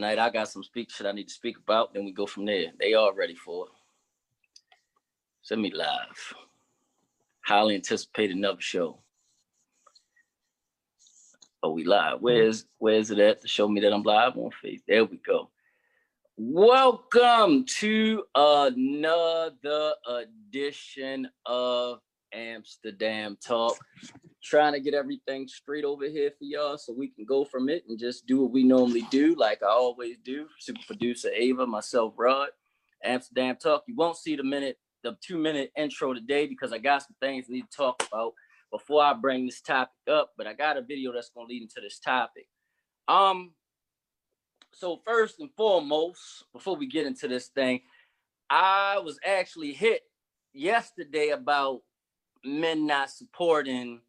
tonight. I got some speak shit I need to speak about. Then we go from there. They all ready for it. Send me live. Highly anticipated another show. Oh, we live. Where's where's it at to show me that I'm live on Face? There we go. Welcome to another edition of Amsterdam Talk. Trying to get everything straight over here for y'all so we can go from it and just do what we normally do, like I always do. Super producer Ava, myself, Rod, Amsterdam Talk. You won't see the minute, the two minute intro today because I got some things I need to talk about before I bring this topic up, but I got a video that's gonna lead into this topic. Um, so first and foremost, before we get into this thing, I was actually hit yesterday about men not supporting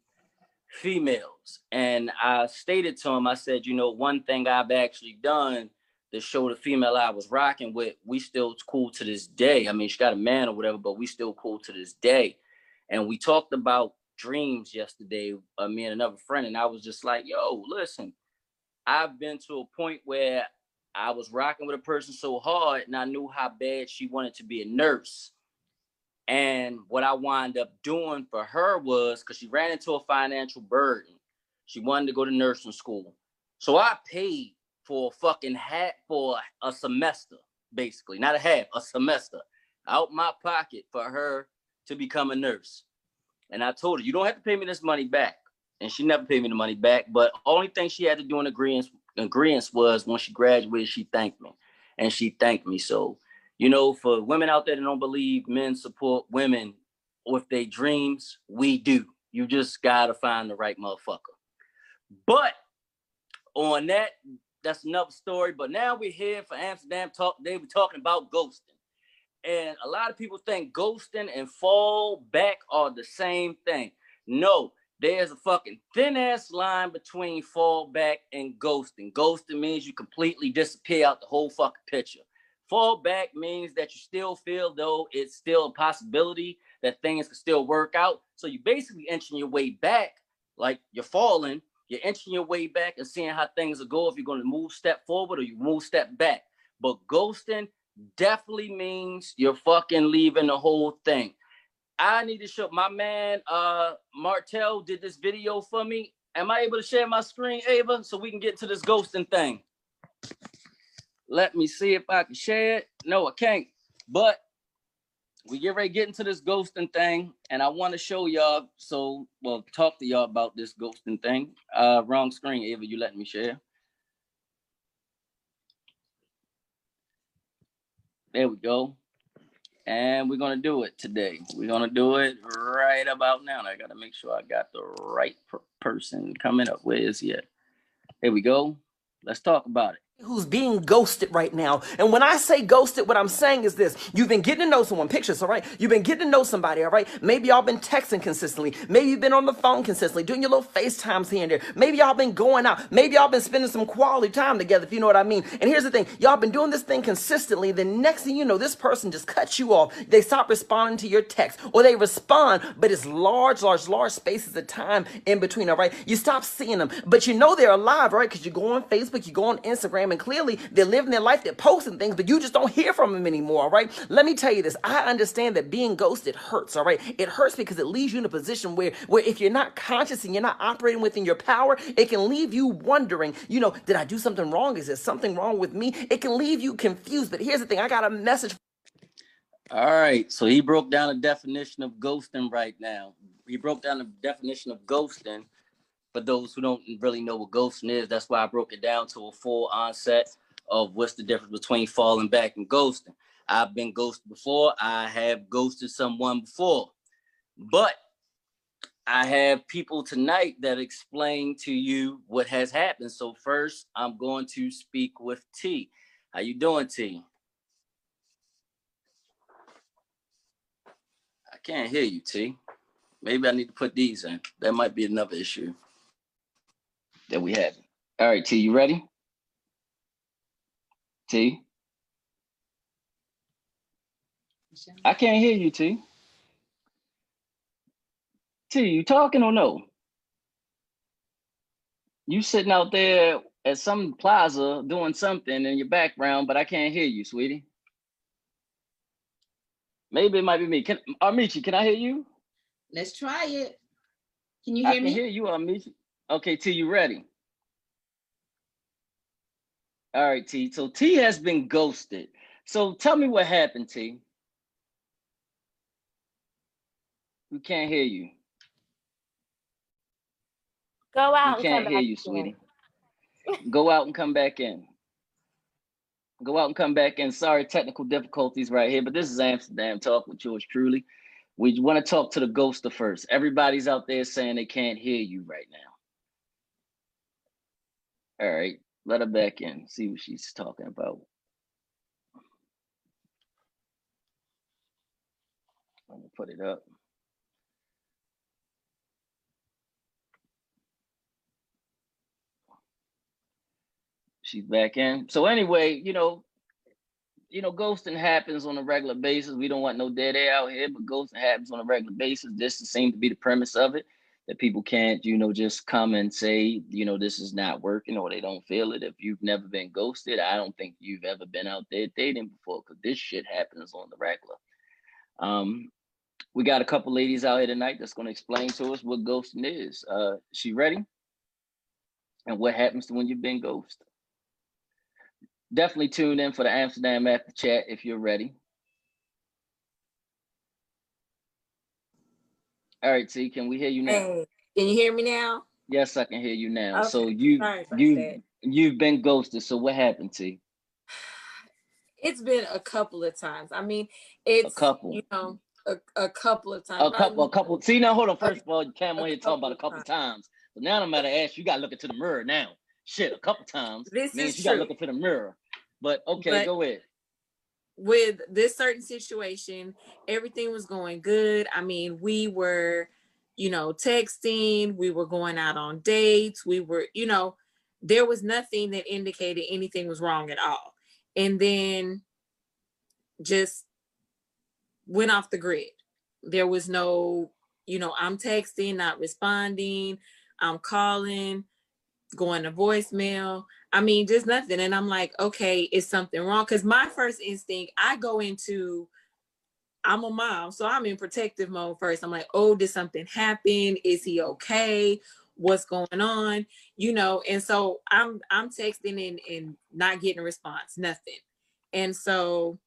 females. And I stated to him, I said, you know, one thing I've actually done to show the female I was rocking with, we still cool to this day. I mean, she got a man or whatever, but we still cool to this day. And we talked about dreams yesterday, uh, me and another friend, and I was just like, yo, listen, I've been to a point where I was rocking with a person so hard and I knew how bad she wanted to be a nurse. And what I wound up doing for her was because she ran into a financial burden. She wanted to go to nursing school. So I paid for a fucking hat for a semester, basically, not a half, a semester out my pocket for her to become a nurse. And I told her, you don't have to pay me this money back. And she never paid me the money back. But only thing she had to do in agreement, agreement was when she graduated, she thanked me. And she thanked me. So you know, for women out there that don't believe men support women with their dreams, we do. You just gotta find the right motherfucker. But on that, that's another story. But now we're here for Amsterdam talk. They were talking about ghosting. And a lot of people think ghosting and fall back are the same thing. No, there's a fucking thin ass line between fall back and ghosting. Ghosting means you completely disappear out the whole fucking picture. Fall back means that you still feel though it's still a possibility that things can still work out. So you're basically inching your way back, like you're falling, you're inching your way back and seeing how things will go if you're going to move step forward or you move step back. But ghosting definitely means you're fucking leaving the whole thing. I need to show my man uh Martell did this video for me. Am I able to share my screen, Ava, so we can get to this ghosting thing? Let me see if I can share it. No, I can't. But we get ready to get into this ghosting thing, and I want to show y'all. So, well, talk to y'all about this ghosting thing. Uh, wrong screen, Ava. You let me share. There we go. And we're gonna do it today. We're gonna do it right about now. I gotta make sure I got the right per person coming up. Where is he at? Here we go. Let's talk about it who's being ghosted right now. And when I say ghosted, what I'm saying is this. You've been getting to know someone, pictures, all right? You've been getting to know somebody, all right? Maybe y'all been texting consistently. Maybe you've been on the phone consistently, doing your little FaceTimes here and there. Maybe y'all been going out. Maybe y'all been spending some quality time together, if you know what I mean. And here's the thing. Y'all been doing this thing consistently. The next thing you know, this person just cuts you off. They stop responding to your text or they respond, but it's large, large, large spaces of time in between, all right? You stop seeing them, but you know they're alive, right? Because you go on Facebook, you go on Instagram, and clearly they're living their life, they're posting things, but you just don't hear from them anymore, all right? Let me tell you this. I understand that being ghosted hurts, all right? It hurts because it leaves you in a position where, where if you're not conscious and you're not operating within your power, it can leave you wondering, you know, did I do something wrong? Is there something wrong with me? It can leave you confused. But here's the thing I got a message. All right. So he broke down a definition of ghosting right now. He broke down the definition of ghosting for those who don't really know what ghosting is, that's why I broke it down to a full onset of what's the difference between falling back and ghosting. I've been ghosted before. I have ghosted someone before, but I have people tonight that explain to you what has happened. So first, I'm going to speak with T. How you doing, T? I can't hear you, T. Maybe I need to put these in. That might be another issue that we have. All right, T, you ready? T. I can't hear you, T. T, you talking or no? You sitting out there at some plaza doing something in your background, but I can't hear you, sweetie. Maybe it might be me. Can Armichi, can I hear you? Let's try it. Can you hear me? I can me? hear you, Armichi. Okay, T, you ready? All right, T. So T has been ghosted. So tell me what happened, T. We can't hear you. Go out We and come can't hear you, sweetie. Go out and come back in. Go out and come back in. Sorry, technical difficulties right here, but this is Amsterdam Talk with yours truly. We want to talk to the ghoster first. Everybody's out there saying they can't hear you right now. All right, let her back in. See what she's talking about. Let me put it up. She's back in. So anyway, you know, you know, ghosting happens on a regular basis. We don't want no dead air out here, but ghosting happens on a regular basis. This seems to be the premise of it that people can't, you know, just come and say, you know, this is not working or they don't feel it. If you've never been ghosted, I don't think you've ever been out there dating before because this shit happens on the regular. Um, we got a couple ladies out here tonight that's going to explain to us what ghosting is. Uh, she ready? And what happens to when you've been ghosted? Definitely tune in for the Amsterdam after chat if you're ready. All right, T, can we hear you now? Hey, can you hear me now? Yes, I can hear you now. So you you that. you've been ghosted. So what happened, T? It's been a couple of times. I mean, it's a couple. you know, a, a couple of times. A couple, a couple. See now, hold on. First of all, you came on here talking about a couple couple times. But now I'm about to ask you. You got to look into the mirror now. Shit, a couple times This means is you got to look into the mirror. But okay, But- go ahead. With this certain situation, everything was going good. I mean, we were, you know, texting, we were going out on dates, we were, you know, there was nothing that indicated anything was wrong at all. And then just went off the grid. There was no, you know, I'm texting, not responding, I'm calling, going to voicemail. I mean, just nothing. And I'm like, okay, is something wrong? Because my first instinct, I go into, I'm a mom, so I'm in protective mode first. I'm like, oh, did something happen? Is he okay? What's going on? You know, and so I'm I'm texting and, and not getting a response, nothing. And so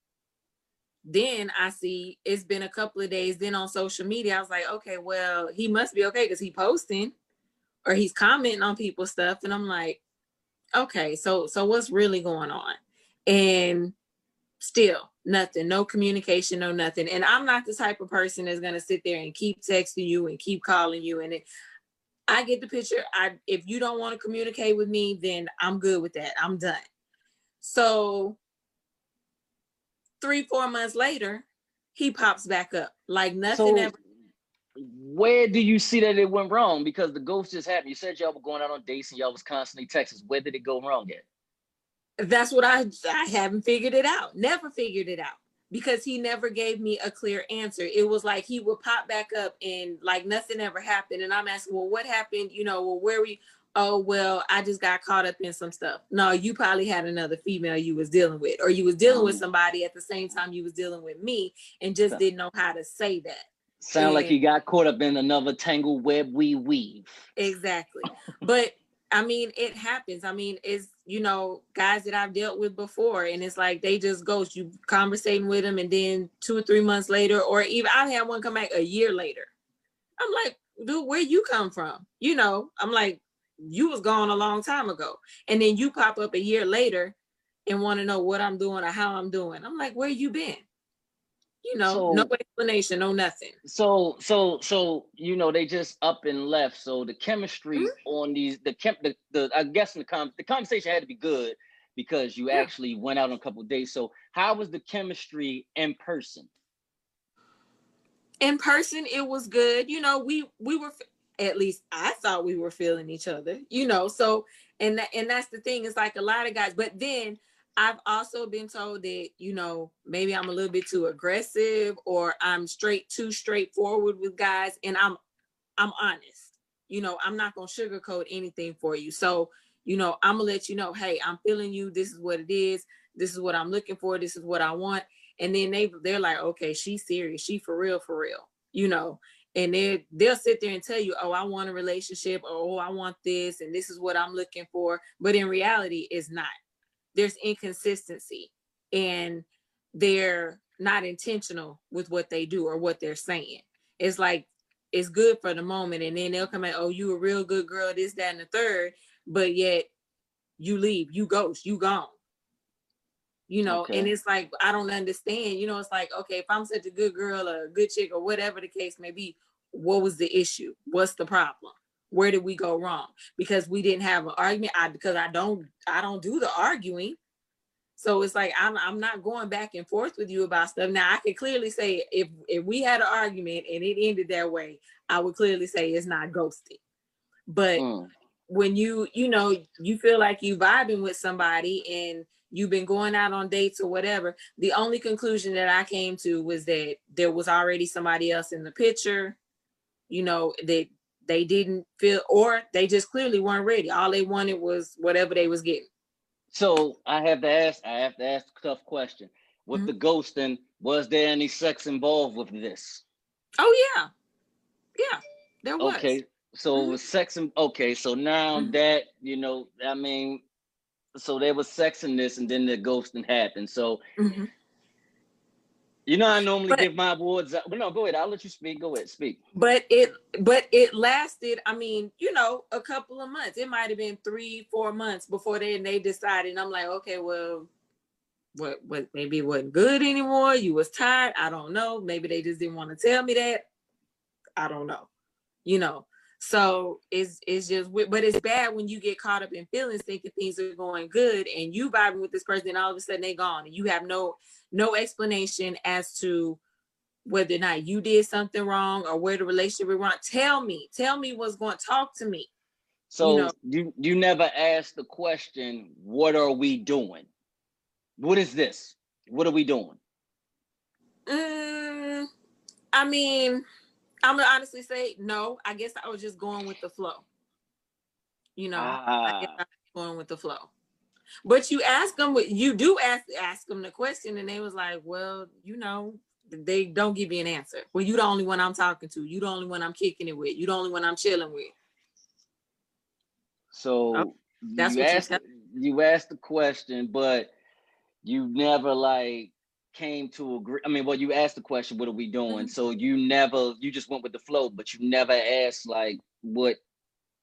then I see it's been a couple of days. Then on social media, I was like, okay, well, he must be okay because he posting or he's commenting on people's stuff. And I'm like, okay, so so what's really going on? And still nothing, no communication, no nothing. And I'm not the type of person that's gonna sit there and keep texting you and keep calling you. And it, I get the picture. I if you don't want to communicate with me, then I'm good with that. I'm done. So three, four months later, he pops back up like nothing So ever. Where do you see that it went wrong? Because the ghost just happened. You said y'all were going out on dates and y'all was constantly texting. Where did it go wrong at? That's what I I haven't figured it out. Never figured it out because he never gave me a clear answer. It was like he would pop back up and like nothing ever happened. And I'm asking, well, what happened? You know, well, where we? Oh, well, I just got caught up in some stuff. No, you probably had another female you was dealing with, or you was dealing with Mm. somebody at the same time you was dealing with me, and just didn't know how to say that. Sound like you got caught up in another tangled web we weave. Exactly. But I mean, it happens. I mean, it's you know, guys that I've dealt with before, and it's like they just ghost you conversating with them, and then two or three months later, or even I had one come back a year later. I'm like, dude, where you come from? You know, I'm like, you was gone a long time ago, and then you pop up a year later and want to know what I'm doing or how I'm doing. I'm like, where you been? You know, no explanation, no nothing. So so so you know they just up and left. So the chemistry Mm-hmm. on these the chem the, the I guess the com the conversation had to be good because you Yeah. actually went out on a couple days. So how was the chemistry in person? in person it was good you know we we were at least i thought we were feeling each other you know so and that, and that's the thing it's like a lot of guys but then i've also been told that you know maybe i'm a little bit too aggressive or i'm straight too straightforward with guys and i'm i'm honest you know i'm not gonna sugarcoat anything for you so you know, I'm gonna let you know, hey, I'm feeling you. This is what it is. This is what I'm looking for. This is what I want. And then they they're like, okay, she's serious. She for real, for real. You know, and they they'll sit there and tell you, oh, I want a relationship. Or, oh, I want this, and this is what I'm looking for. But in reality, it's not. There's inconsistency, and they're not intentional with what they do or what they're saying. It's like it's good for the moment, and then they'll come out, oh, you a real good girl, this, that, and the third, but yet you leave, you ghost, you gone. You know, Okay. and it's like I don't understand. You know, it's like okay, if I'm such a good girl or a good chick or whatever the case may be, what was the issue? What's the problem? Where did we go wrong? Because we didn't have an argument. I because I don't I don't do the arguing. So it's like I'm I'm not going back and forth with you about stuff. Now I can clearly say if if we had an argument and it ended that way, I would clearly say it's not ghosting. But Mm. when you you know you feel like you vibing with somebody and you've been going out on dates or whatever, the only conclusion that I came to was that there was already somebody else in the picture. You know that they didn't feel or they just clearly weren't ready. All they wanted was whatever they was getting. So I have to ask. I have to ask a tough question. With Mhm. the ghosting, was there any sex involved with this? Oh yeah, yeah, there was. Okay, so it Mhm. was sex and okay, so now Mhm. that you know, I mean, so there was sex in this, and then the ghosting happened. So Mhm. You know, I normally But- give my awards. Well, no, go ahead. I'll let you speak. Go ahead, speak. But it, but it lasted. I mean, you know, a couple of months. It might have been three, four months before then they decided. And I'm like, okay, well, what, what? Maybe it wasn't good anymore. You was tired. I don't know. Maybe they just didn't want to tell me that. I don't know. You know. So it's it's just, but it's bad when you get caught up in feelings, thinking things are going good, and you vibing with this person, and all of a sudden they gone, and you have no no explanation as to whether or not you did something wrong or where the relationship went wrong. Tell me, tell me what's going. To talk to me. So know- you you never asked the question, "What are we doing? What is this? What are we doing?" Mm, I mean, I'm gonna honestly say no. I guess I was just going with the flow. You know, I guess Ah, I was going with the flow. But you ask them what you do ask ask them the question, and they was like, "Well, you know, they don't give you an answer. Well, you the only one I'm talking to. You the only one I'm kicking it with. You the only one I'm chilling with. so Oh, that's you what you asked tell- you asked the question, but you never like came to agree. I mean, well, you asked the question, "What are we doing?" Mhm. So you never you just went with the flow, but you never asked like what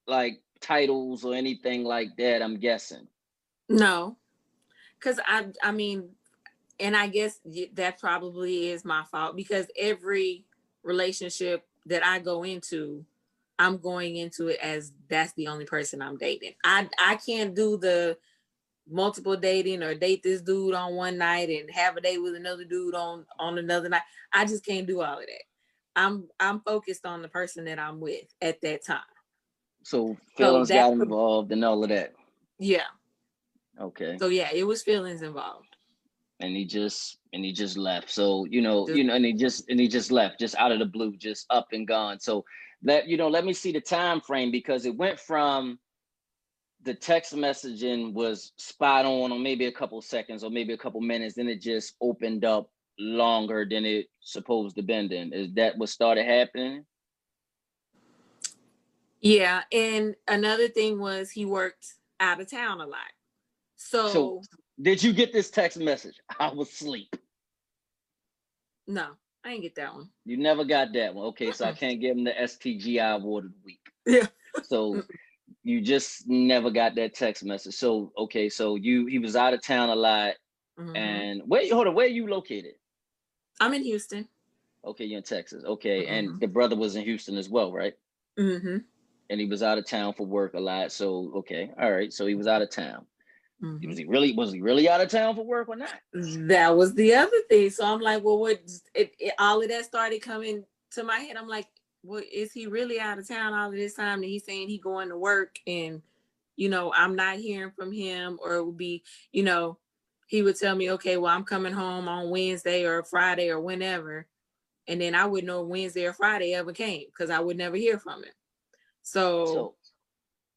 like titles or anything like that. I'm guessing. No, because I, I mean, and I guess that probably is my fault because every relationship that I go into, I'm going into it as that's the only person I'm dating. I, I can't do the multiple dating or date this dude on one night and have a date with another dude on on another night. I just can't do all of that. I'm I'm focused on the person that I'm with at that time. So feelings got that's involved and all of that. Yeah. Okay. So yeah, it was feelings involved. and he just and he just left. So you know, you know, and he just and he just left, just out of the blue, just up and gone. So let you know, let me see the time frame because it went from the text messaging was spot on, or maybe a couple seconds, or maybe a couple minutes, then it just opened up longer than it supposed to been. Then is that what started happening? Yeah, and another thing was he worked out of town a lot. So, So- Did you get this text message? I was asleep. no, I didn't get that one. You never got that one. Okay, so I can't give him the STGI award of the week. Yeah. So. You just never got that text message. So okay, so you he was out of town a lot. Mhm. And where hold on, where you located? I'm in Houston. Okay, you're in Texas. Okay, and Mhm. the brother was in Houston as well, right? Mm-hmm. And he was out of town for work a lot. So okay, all right. So he was out of town. Mm-hmm. Was he really was he really out of town for work or not? That was the other thing. So I'm like, well, what? It, it, all of that started coming to my head. I'm like, well, is he really out of town all of this time? And he's saying he going to work, and you know, I'm not hearing from him, or it would be, you know, he would tell me, okay, well, I'm coming home on Wednesday or Friday or whenever, and then I wouldn't know Wednesday or Friday ever came because I would never hear from him. So, So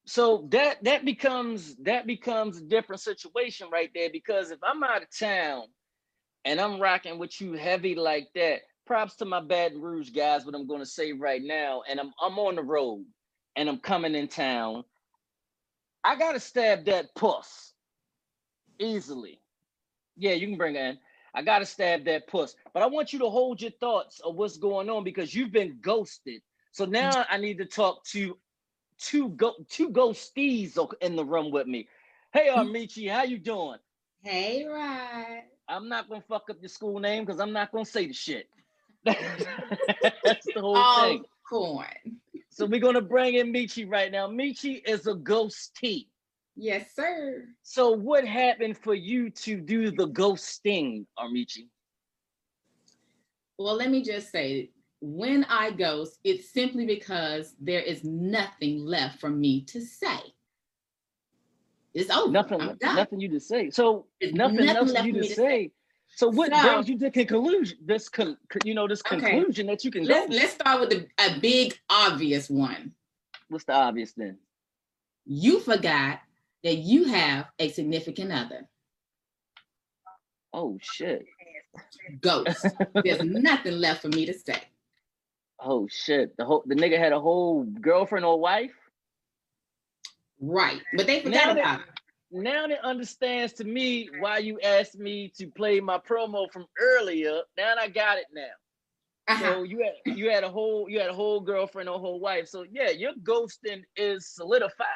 so that that becomes that becomes a different situation right there because if I'm out of town and I'm rocking with you heavy like that, props to my Baton Rouge guys, what I'm gonna say right now, and I'm I'm on the road and I'm coming in town, I gotta stab that puss easily. Yeah, you can bring it in. I gotta stab that puss, but I want you to hold your thoughts of what's going on because you've been ghosted. So now I need to talk to two go two ghosties in the room with me. Hey mm. Armichi, how you doing? Hey, Rod. I'm not gonna fuck up your school name because I'm not gonna say the shit. That's the whole Oh, thing. corn. So we're gonna bring in Michi right now. Michi is a ghostee. Yes, sir. So what happened for you to do the ghost ghosting, Armichi? Well, let me just say, when I ghost, it's simply because there is nothing left for me to say. It's over. Nothing, nothing you to say. So There's nothing, nothing else for you to me to say. So what So- brings you to conclusion? This con, you know, this Okay. conclusion that you can Let's, go. let's start with the, a big, obvious one. What's the obvious then? You forgot that you have a significant other. Oh shit. Ghost. There's nothing left for me to say. Oh shit. The whole the nigga had a whole girlfriend or wife. Right. But they Now forgot that- about it. Now it understands to me why you asked me to play my promo from earlier. Now I got it now. Uh-huh. So you had you had a whole you had a whole girlfriend or whole wife. So yeah, your ghosting is solidified.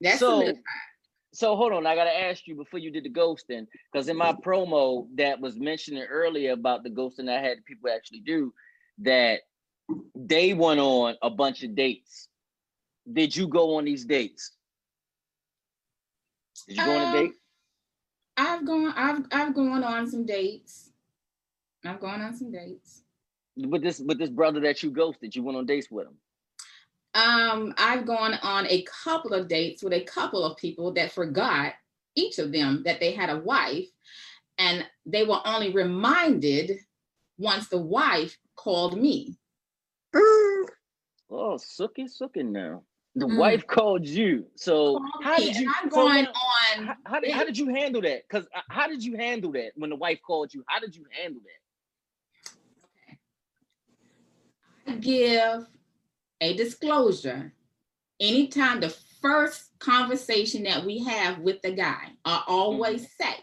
That's so- solidified. So hold on, I gotta ask you before you did the ghosting, because in my promo that was mentioning earlier about the ghosting I had people actually do, that they went on a bunch of dates. Did you go on these dates? Did you go on a Um, date? I've gone I've I've gone on some dates. I've gone on some dates. with this with this brother that you ghosted? You went on dates with him. Um, I've gone on a couple of dates with a couple of people that forgot each of them that they had a wife, and they were only reminded once the wife called me. Oh, sookie, sookie now. The Mm. wife called you. So Called how did you? I'm so going now- on. how, how did, how did you handle that? Because how did you handle that when the wife called you? How did you handle that? I give a disclosure anytime the first conversation that we have with the guy. I always say,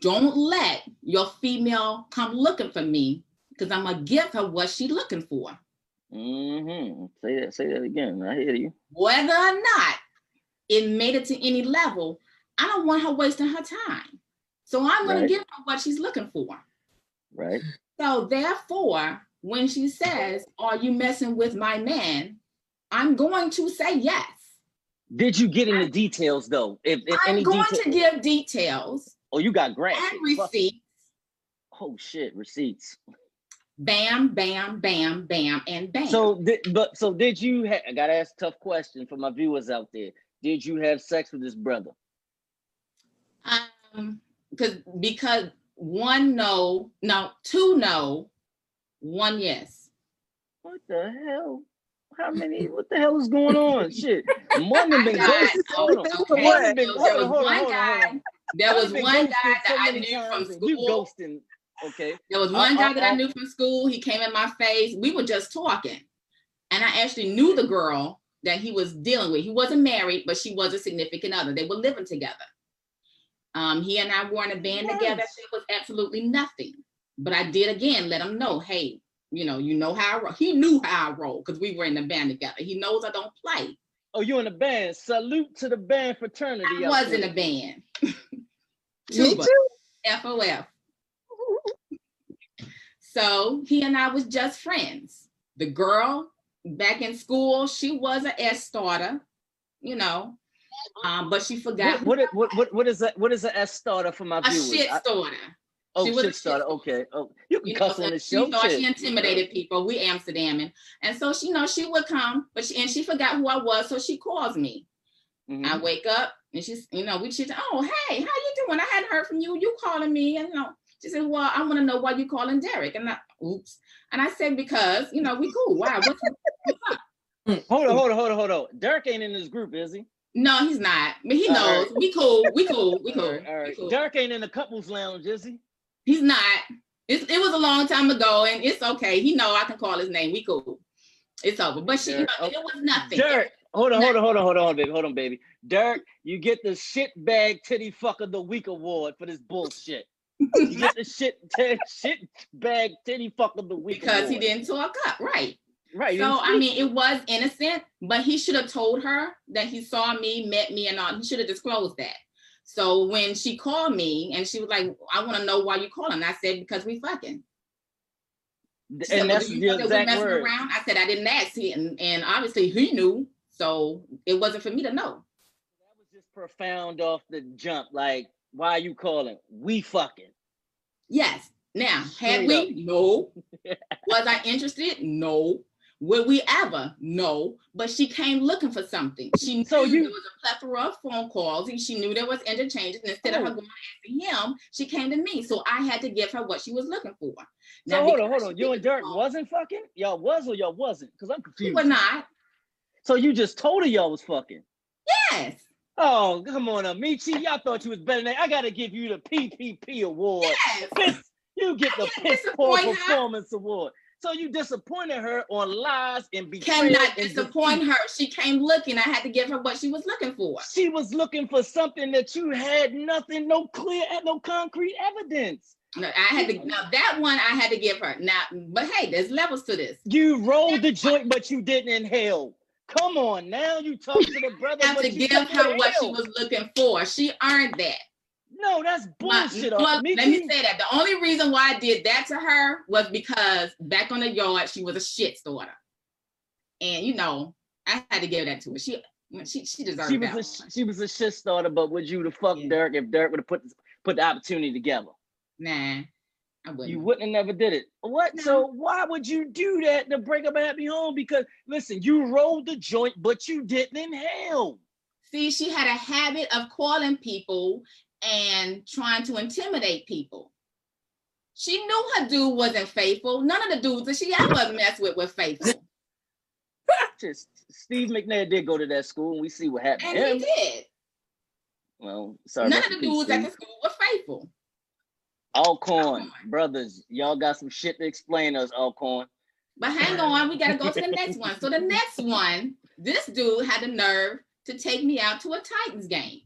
don't let your female come looking for me because I'm gonna give her what she's looking for. Mm-hmm. Say that. Say that again. I hear you. Whether or not it made it to any level, I don't want her wasting her time. So I'm gonna give her what she's looking for. Right. So therefore, when she says, Are you messing with my man? I'm going to say yes. Did you get into details though? If, if I'm going detail, to give details oh, you got graphic. and receipts. Oh shit, receipts. Bam, bam, bam, bam, and bam. So, did, but so did you? Ha- I gotta ask a tough question for my viewers out there. Did you have sex with this brother? um, because because one no, no, two no, one yes. What the hell? How many? What the hell is going on? Shit, Morgan been ghosted. Hold on. okay, Morgan been. there Hold was on. Hold on. one guy. There was one guy that I knew from and You school. ghosting? Okay. There was Uh, one guy uh, that I uh. knew from school. He came in my face. We were just talking. And I actually knew the girl that he was dealing with. He wasn't married, but she was a significant other. They were living together. Um, he and I were in a band together. Nice. It was absolutely nothing. But I did again let him know, hey, you know, you know how I roll. He knew how I roll because we were in the band together. He knows I don't play. Oh, you in the band? Salute to the band fraternity. I out was in there. a band. Me Tuba, FOF. So he and I was just friends. The girl back in school, she was an S starter, you know, um, but she forgot What, what, what, what, is that? What is a S starter for my a viewers? shit I- starter. oh, she was a shit shit starter. Okay. Oh, you can You know, cuss on and the she show. thought shit. she intimidated people. We Amsterdamming, and so she, you know, she would come, but she and she forgot who I was, so she calls me. Mhm. I wake up and she's, you know, we she said, oh hey, how you doing? I hadn't heard from you. You calling me? And you know, she said, well, I want to know why you calling Derek. And I, oops. And I said, because you know we cool. Why? What's, up? Hmm, hold on, hold on, hold on, hold on. Derek ain't in this group, is he? No, he's not. But he knows. right. We cool. We cool. We cool. right, all We cool. Dirk ain't in the couples lounge, is he? He's not. It's, it was a long time ago, and it's okay. He know I can call his name. We cool. It's over. But she, Dirk, it oh, was nothing. Derek, hold on, hold on, hold on, hold on, baby, hold on, baby. Derek, you get the shit bag titty fuck of the week award for this bullshit. You get the shit t- shit bag titty fuck of the week because he didn't talk up, right? Right. So I mean, it was innocent, but he should have told her that he saw me, met me, and all. He should have disclosed that. So when she called me and she was like, "I want to know why you calling," I said, "Because we fucking." Said, and "Well, that's do the that exact word. around?" I said, "I didn't ask him, and, and obviously he knew, so it wasn't for me to know." That was just profound off the jump. Like, why are you calling? We fucking. Yes. Now, had Straight we? No. Was I interested? No. Would we ever? No. But she came looking for something. She knew So you- there was a plethora of phone calls. and She knew there was interchanges. And instead of her Oh. going after him, she came to me. So I had to give her what she was looking for. So Now, hold on, hold on. You and Dirk wasn't fucking? Y'all was or y'all wasn't? Because I'm We confused. were not. So you just told her y'all was fucking. Yes. Oh, come on, Amici. Y'all thought you was better than that. I gotta give you the PPP award. Yes. Piss, you get the piss poor her. performance award. So you disappointed her on lies and betrayal. Cannot disappoint deceit. her. She came looking. I had to give her what she was looking for. She was looking for something that you had nothing, no clear, no concrete evidence. No, I had to now that one I had to give her. Now, but hey, there's levels to this. You rolled the joint, but you didn't inhale. Come on, now you talk to the brother. Have to give her what she was looking for. She earned that. No, that's My- bullshit. well, Amici. let me say that the only reason why I did that to her was because back on the yard she was a shit starter, and you know I had to give that to her. She she she deserved she that. was a one. she was a shit starter, but would you the fuck Yeah. Dirk if Dirk would have put put the opportunity together? Nah, wouldn't. You wouldn't have never did it. What? No. So why would you do that to break up a happy home? Because listen, you rolled the joint, but you didn't inhale. See, she had a habit of calling people and trying to intimidate people. She knew her dude wasn't faithful. None of the dudes that she ever messed with were faithful, Just Steve McNair did go to that school, and we see what happened. and he did. Well, sorry. None of the dudes at the school were faithful. Alcorn, brothers, y'all got some shit to explain us, Alcorn. But hang on, we gotta go to the next one. So the next one, this dude had the nerve to take me out to a Titans game.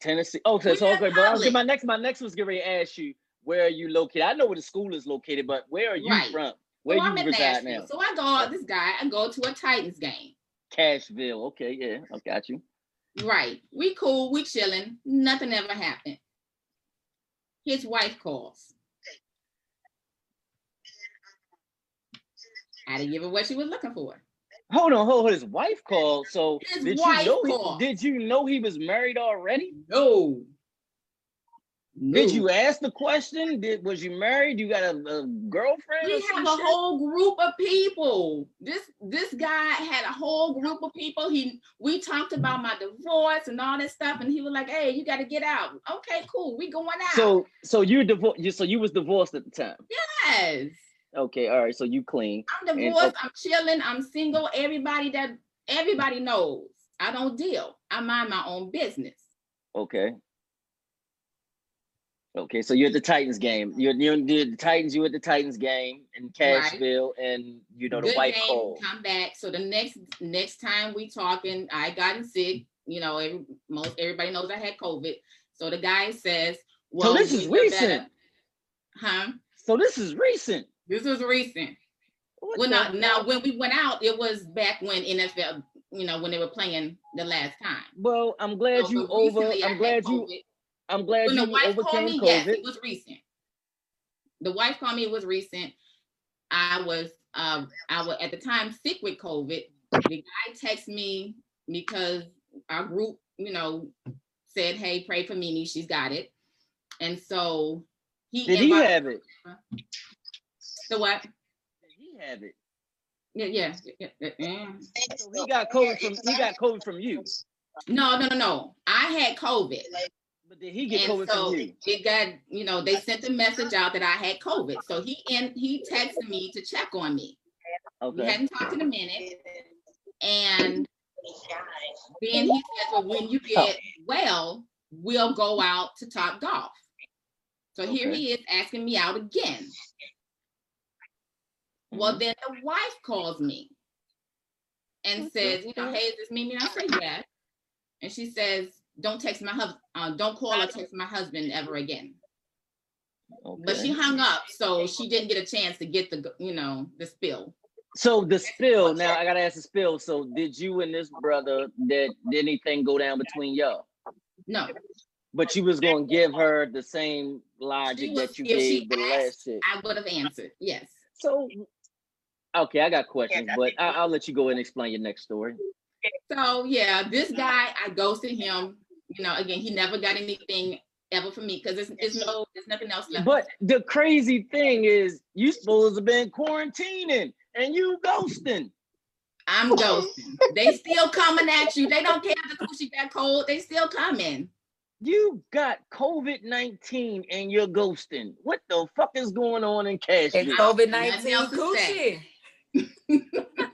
Tennessee. Oh, we so okay, but was my next my next was getting ready to ask you where are you located? I know where the school is located, but where are you Right. from? Where so you I'm reside now? So I go, this guy, I go to a Titans game. Cashville. Okay, yeah, I got you. Right. We cool, we chilling. Nothing ever happened. His wife calls. I didn't give her what she was looking for. Hold on, hold on. His wife called. So His did you know? he- did you know he was married already? No. Did you ask the question? Did was you married? You got a, a girlfriend? We have a shit? whole group of people. This this guy had a whole group of people. He we talked about my divorce and all this stuff, and he was like, "Hey, you got to get out." Okay, cool. We going out. So so you divorced. You, so you was divorced at the time. yes, Okay, all right. So you clean. I'm And- divorced. Oh I'm chilling. I'm single. Everybody that everybody knows. I don't deal. I mind my own business. Okay. Okay, so you're at the Titans game. You're, you're the Titans. You at the Titans game in Right. Cashville, and you know the Good game, called. Come back. So the next next time we talking, I gotten sick. You know, every, most everybody knows I had COVID. So the guy says, "Well, this is recent. better- Huh? So this is recent. This was recent. What Well, now, now when we went out, it was back when NFL, you know, when they were playing the last time. Well, I'm glad So, you over. I'm glad you. COVID. I'm glad When you the wife called me, COVID. yes, it was recent. The wife called me, it was recent. I was um I was at the time sick with COVID. The guy texted me because our group, you know, said, Hey, pray for Mimi, she's got it. And so he Did he have it? the what? Did he have it? Yeah, yeah. yeah, yeah, yeah. So he got COVID from. He got COVID from you. No, no, no, no. I had COVID. But did he get and COVID so from you? it got, you know, they sent a message out that I had COVID. So he and he texted me to check on me. Okay. We hadn't talked in a minute. And then he said, well, when you oh. get well, we'll go out to Top Golf. So here he is asking me out again. Well, mm-hmm. then the wife calls me and says, you know, hey, is this Mimi? And I say, yes. And she says, don't text my husband, uh, don't call or text my husband ever again. But she hung up, so she didn't get a chance to get the, you know, the spill. So the spill. Now I gotta ask the spill. So did you and this brother did, did anything go down between y'all? No, But you was gonna give her the same logic was- that you gave the asked, last chick. I would have answered, yes. So okay, I got questions, but I, I'll let you go and explain your next story. So yeah, this guy, I ghosted him. You know, again, he never got anything ever from me because there's, there's no, there's nothing else left. But the crazy thing is, you supposed to have been quarantining and you ghosting. I'm ghosting. they still coming at you. They don't care if the coochie got cold. They still coming. You got COVID nineteen and you're ghosting. What the fuck is going on in And Cashville? COVID Nothing 19 else coochie.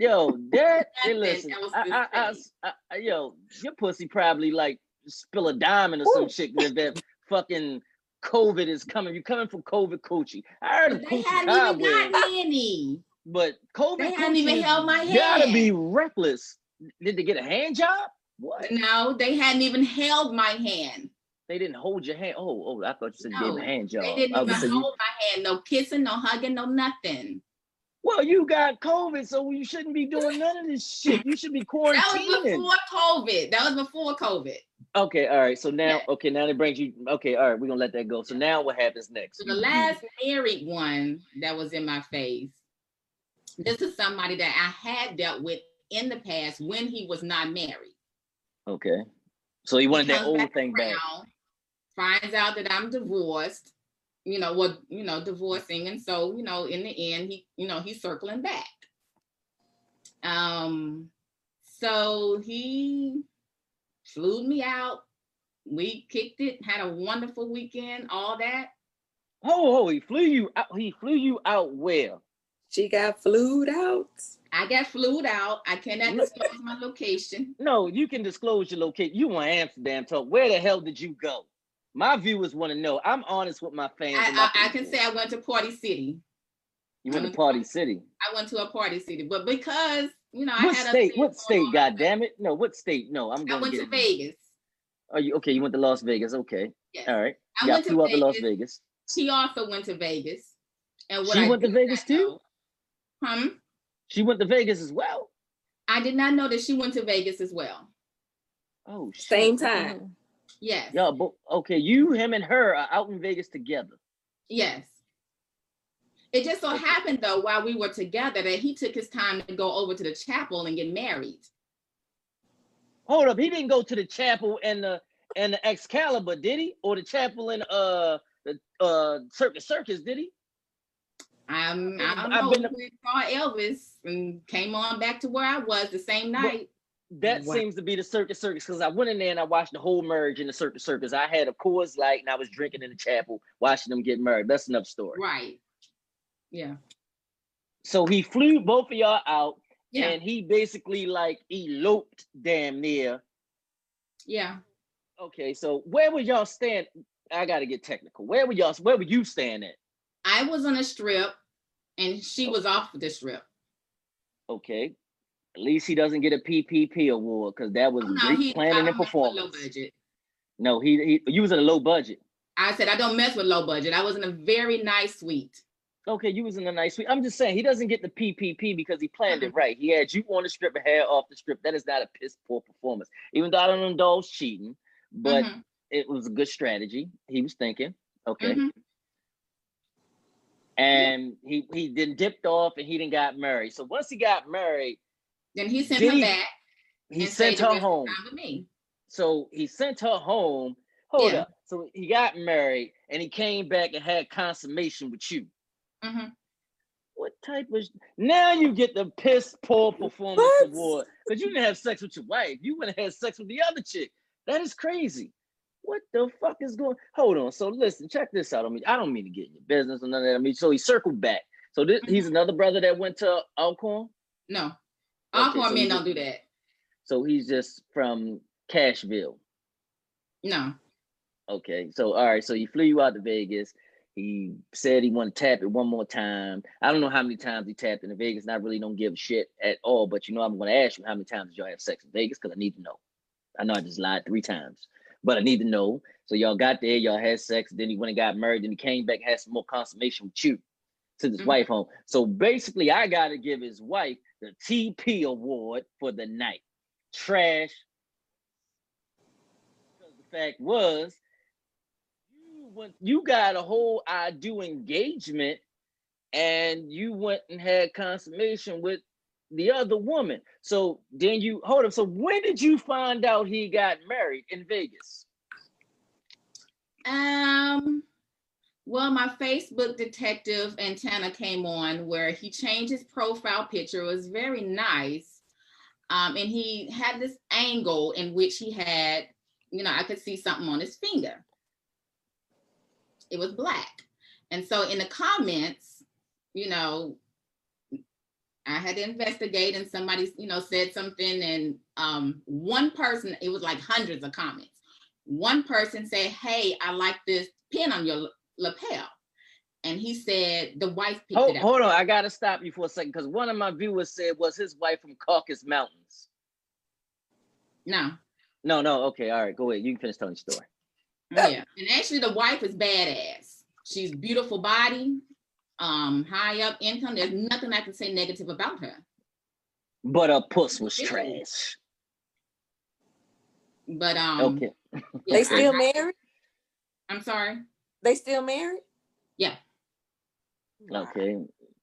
Yo, that hey, Nothing listen, else I, I, I. I- I- yo, your pussy probably like spill a diamond or some shit if that fucking COVID is coming. You coming from COVID coochie. I heard of They coochie hadn't even cobweb, gotten any. but COVID They hadn't even coochie held my hand. gotta be reckless. Did they get a hand job? What? No, they hadn't even held my hand. They didn't hold your hand. Oh, oh, I thought you said you gave No, a hand job. They didn't even saying you- hold my hand. No kissing, no hugging, no nothing. Well, you got COVID, so you shouldn't be doing none of this shit. You should be That was before COVID. That was before COVID. Okay, all right. So now, okay, now that brings you. Okay, all right, we're gonna let that go. So now, what happens next? So the last married one that was in my face, this is somebody that I had dealt with in the past when he was not married. Okay. So he wanted He that old back thing back. Finds out that I'm divorced, you know, what you know, divorcing, and so you know, in the end, he, you know, he's circling back. Um, so he flew me out. We kicked it, had a wonderful weekend, all that. Oh, oh, he flew you out. He flew you out where? She got flued out. I got flued out. I cannot disclose my location. No, you can disclose your location. You want Amsterdam talk. Where the hell did you go? My viewers want to know. I'm honest with my fans. and my I, I, I can say I went to Party City. you went I'm- to Party City. I went to a Party City, but because you know I What had other state? things What state? on, God damn it! No, what state? No, I'm I going went to to get it. Vegas. Are you okay? You went to Las Vegas. Okay, Yes. all right. I Got went to flew out to Las Vegas. Vegas. She also went to Vegas. And what She I went to Vegas too? know- Hmm? She went to Vegas as well. I did not know that she went to Vegas as well. Oh. Same what time. Yes. Y'all, bo- okay, you, him, and her are out in Vegas together. Yes. It just so happened though, while we were together, that he took his time to go over to the chapel and get married. Hold up, he didn't go to the chapel and the and the Excalibur, did he? Or the chapel in uh the uh Circus Circus, did he? Um, I don't I've know. been to- We saw Elvis and came on back to where I was the same But- night. That Wow. seems to be the Circus Circus because I went in there and I watched the whole merge in the Circus Circus. I had a Coors Light and I was drinking in the chapel, watching them get married. That's enough story. Right. Yeah. So he flew both of y'all out, Yeah. and he basically like eloped damn near. yeah. Okay, so where would y'all stand? I got to get technical. Where would y'all? Where would you stand at? I was on a strip and she oh. was off the strip. Okay, at least he doesn't get a PPP award because that was no, great planning and performance. budget. No, he, he you was at a low budget. I said I don't mess with low budget. I was in a very nice suite. Okay, you was in a nice suite. I'm just saying he doesn't get the PPP because he planned Mm-hmm. it right. He had you on the strip hair off the strip. That is not a piss poor performance. Even though I don't indulge cheating, but Mhm, it was a good strategy. He was thinking. Okay. mhm. And he he then dipped off and he didn't got married. So once he got married, Then he sent Did her he- back he sent her rest of the home. with me. So he sent her home. Hold Yeah. up. So he got married and he came back and had consummation with you. Mhm. What type of now you get the piss poor performance What? award because you didn't have sex with your wife. You went and had sex with the other chick. That is crazy. What the fuck is going? Hold on. So listen, check this out. I mean, I don't mean to get in your business or none of that. I mean, so he circled back. So this, he's Mhm. another brother that went to Alcorn. No, All Okay, so men don't do that. So he's just from Cashville. No. Okay, so all right, so he flew you out to Vegas. He said he wanted to tap it one more time. I don't know how many times he tapped in Vegas, and I really don't give a shit at all. But you know, I'm going to ask you how many times did y'all have sex in Vegas because I need to know. I know I just lied three times, but I need to know. So y'all got there, y'all had sex, then he went and got married, then he came back, had some more consummation with you, took his Mhm. wife home. So basically, I got to give his wife the TP award for the night. Trash. Because the fact was, you went, you got a whole I do engagement, and you went and had consummation with the other woman. So then you hold up. So when did you find out he got married in Vegas? Um, well, my Facebook detective antenna came on where he changed his profile picture. It was very nice. Um, and he had this angle in which he had, you know, I could see something on his finger. It was black. And so in the comments, you know, I had to investigate and somebody, you know, said something and um one person, it was like hundreds of comments one person said, Hey, I like this pin on your lapel. And he said the wife picked Hold, it up. hold on, I gotta stop you for a second because one of my viewers said was his wife from Caucasus Mountains. No. No, no, okay, all right, go ahead. You can finish telling your story. Yeah. And actually the wife is badass. She's beautiful body, um, high up income. There's nothing I can say negative about her. But her puss was Yeah. trash. But um Okay. yeah, They still I- married? I'm sorry. They still married? Yeah. Okay.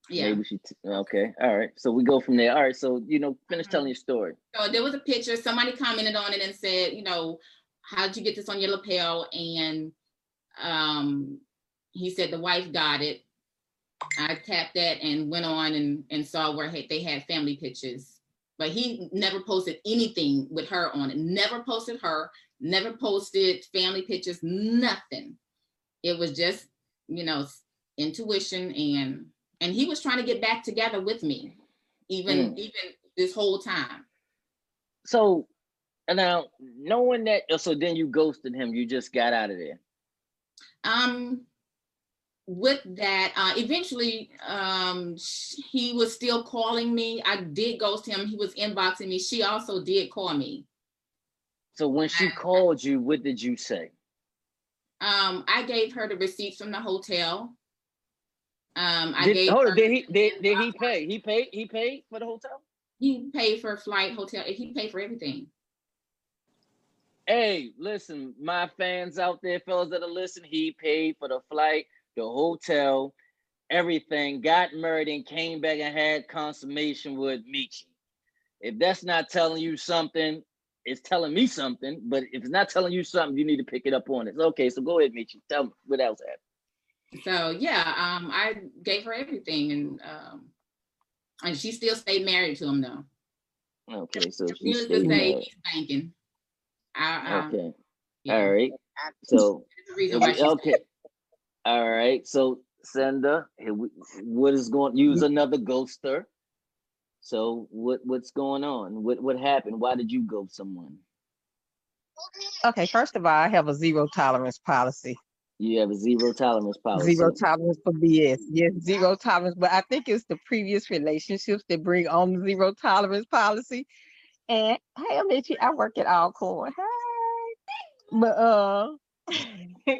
Yeah. Maybe she. T- okay. All right. So we go from there. All right. So you know, finish Mhm. telling your story. So there was a picture. Somebody commented on it and said, you know, how did you get this on your lapel? And um, he said the wife got it. I tapped that and went on and, and saw where he- they had family pictures. But he never posted anything with her on it. Never posted her. Never posted family pictures. Nothing. It was just, you know, intuition and and he was trying to get back together with me, even Mm. even this whole time. So and now knowing that, uh, so then you ghosted him. You just got out of there. um with that uh eventually um he was still calling me i did ghost him he was inboxing me she also did call me So when she called you, what did you say? Um i gave her the receipts from the hotel um i Did, gave hold on. Did he? Did, did he pay? He paid. He paid for the hotel. he paid for flight hotel he paid for everything Hey, listen, my fans out there, fellas that are listening, he paid for the flight, the hotel, everything, got married and came back and had consummation with Michi. If that's not telling you something, it's telling me something. But if it's not telling you something, you need to pick it up on it. Okay, so go ahead, Michi. Tell me what else happened. so yeah um i gave her everything and um and she still stayed married to him though Okay, so she needless to stayed say married. he's banking I, I, Okay, yeah. all right. So That's the reason why she's okay, all right. So Senda, what is going? Use another ghoster. So what what's going on? What what happened? Why did you ghost someone? Okay, first of all, I have a zero tolerance policy. You have a zero tolerance policy. Zero tolerance for BS. Yes, zero tolerance. But I think it's the previous relationships that bring on the zero tolerance policy. And hey, Amici, I work at Alcorn. Hey. But uh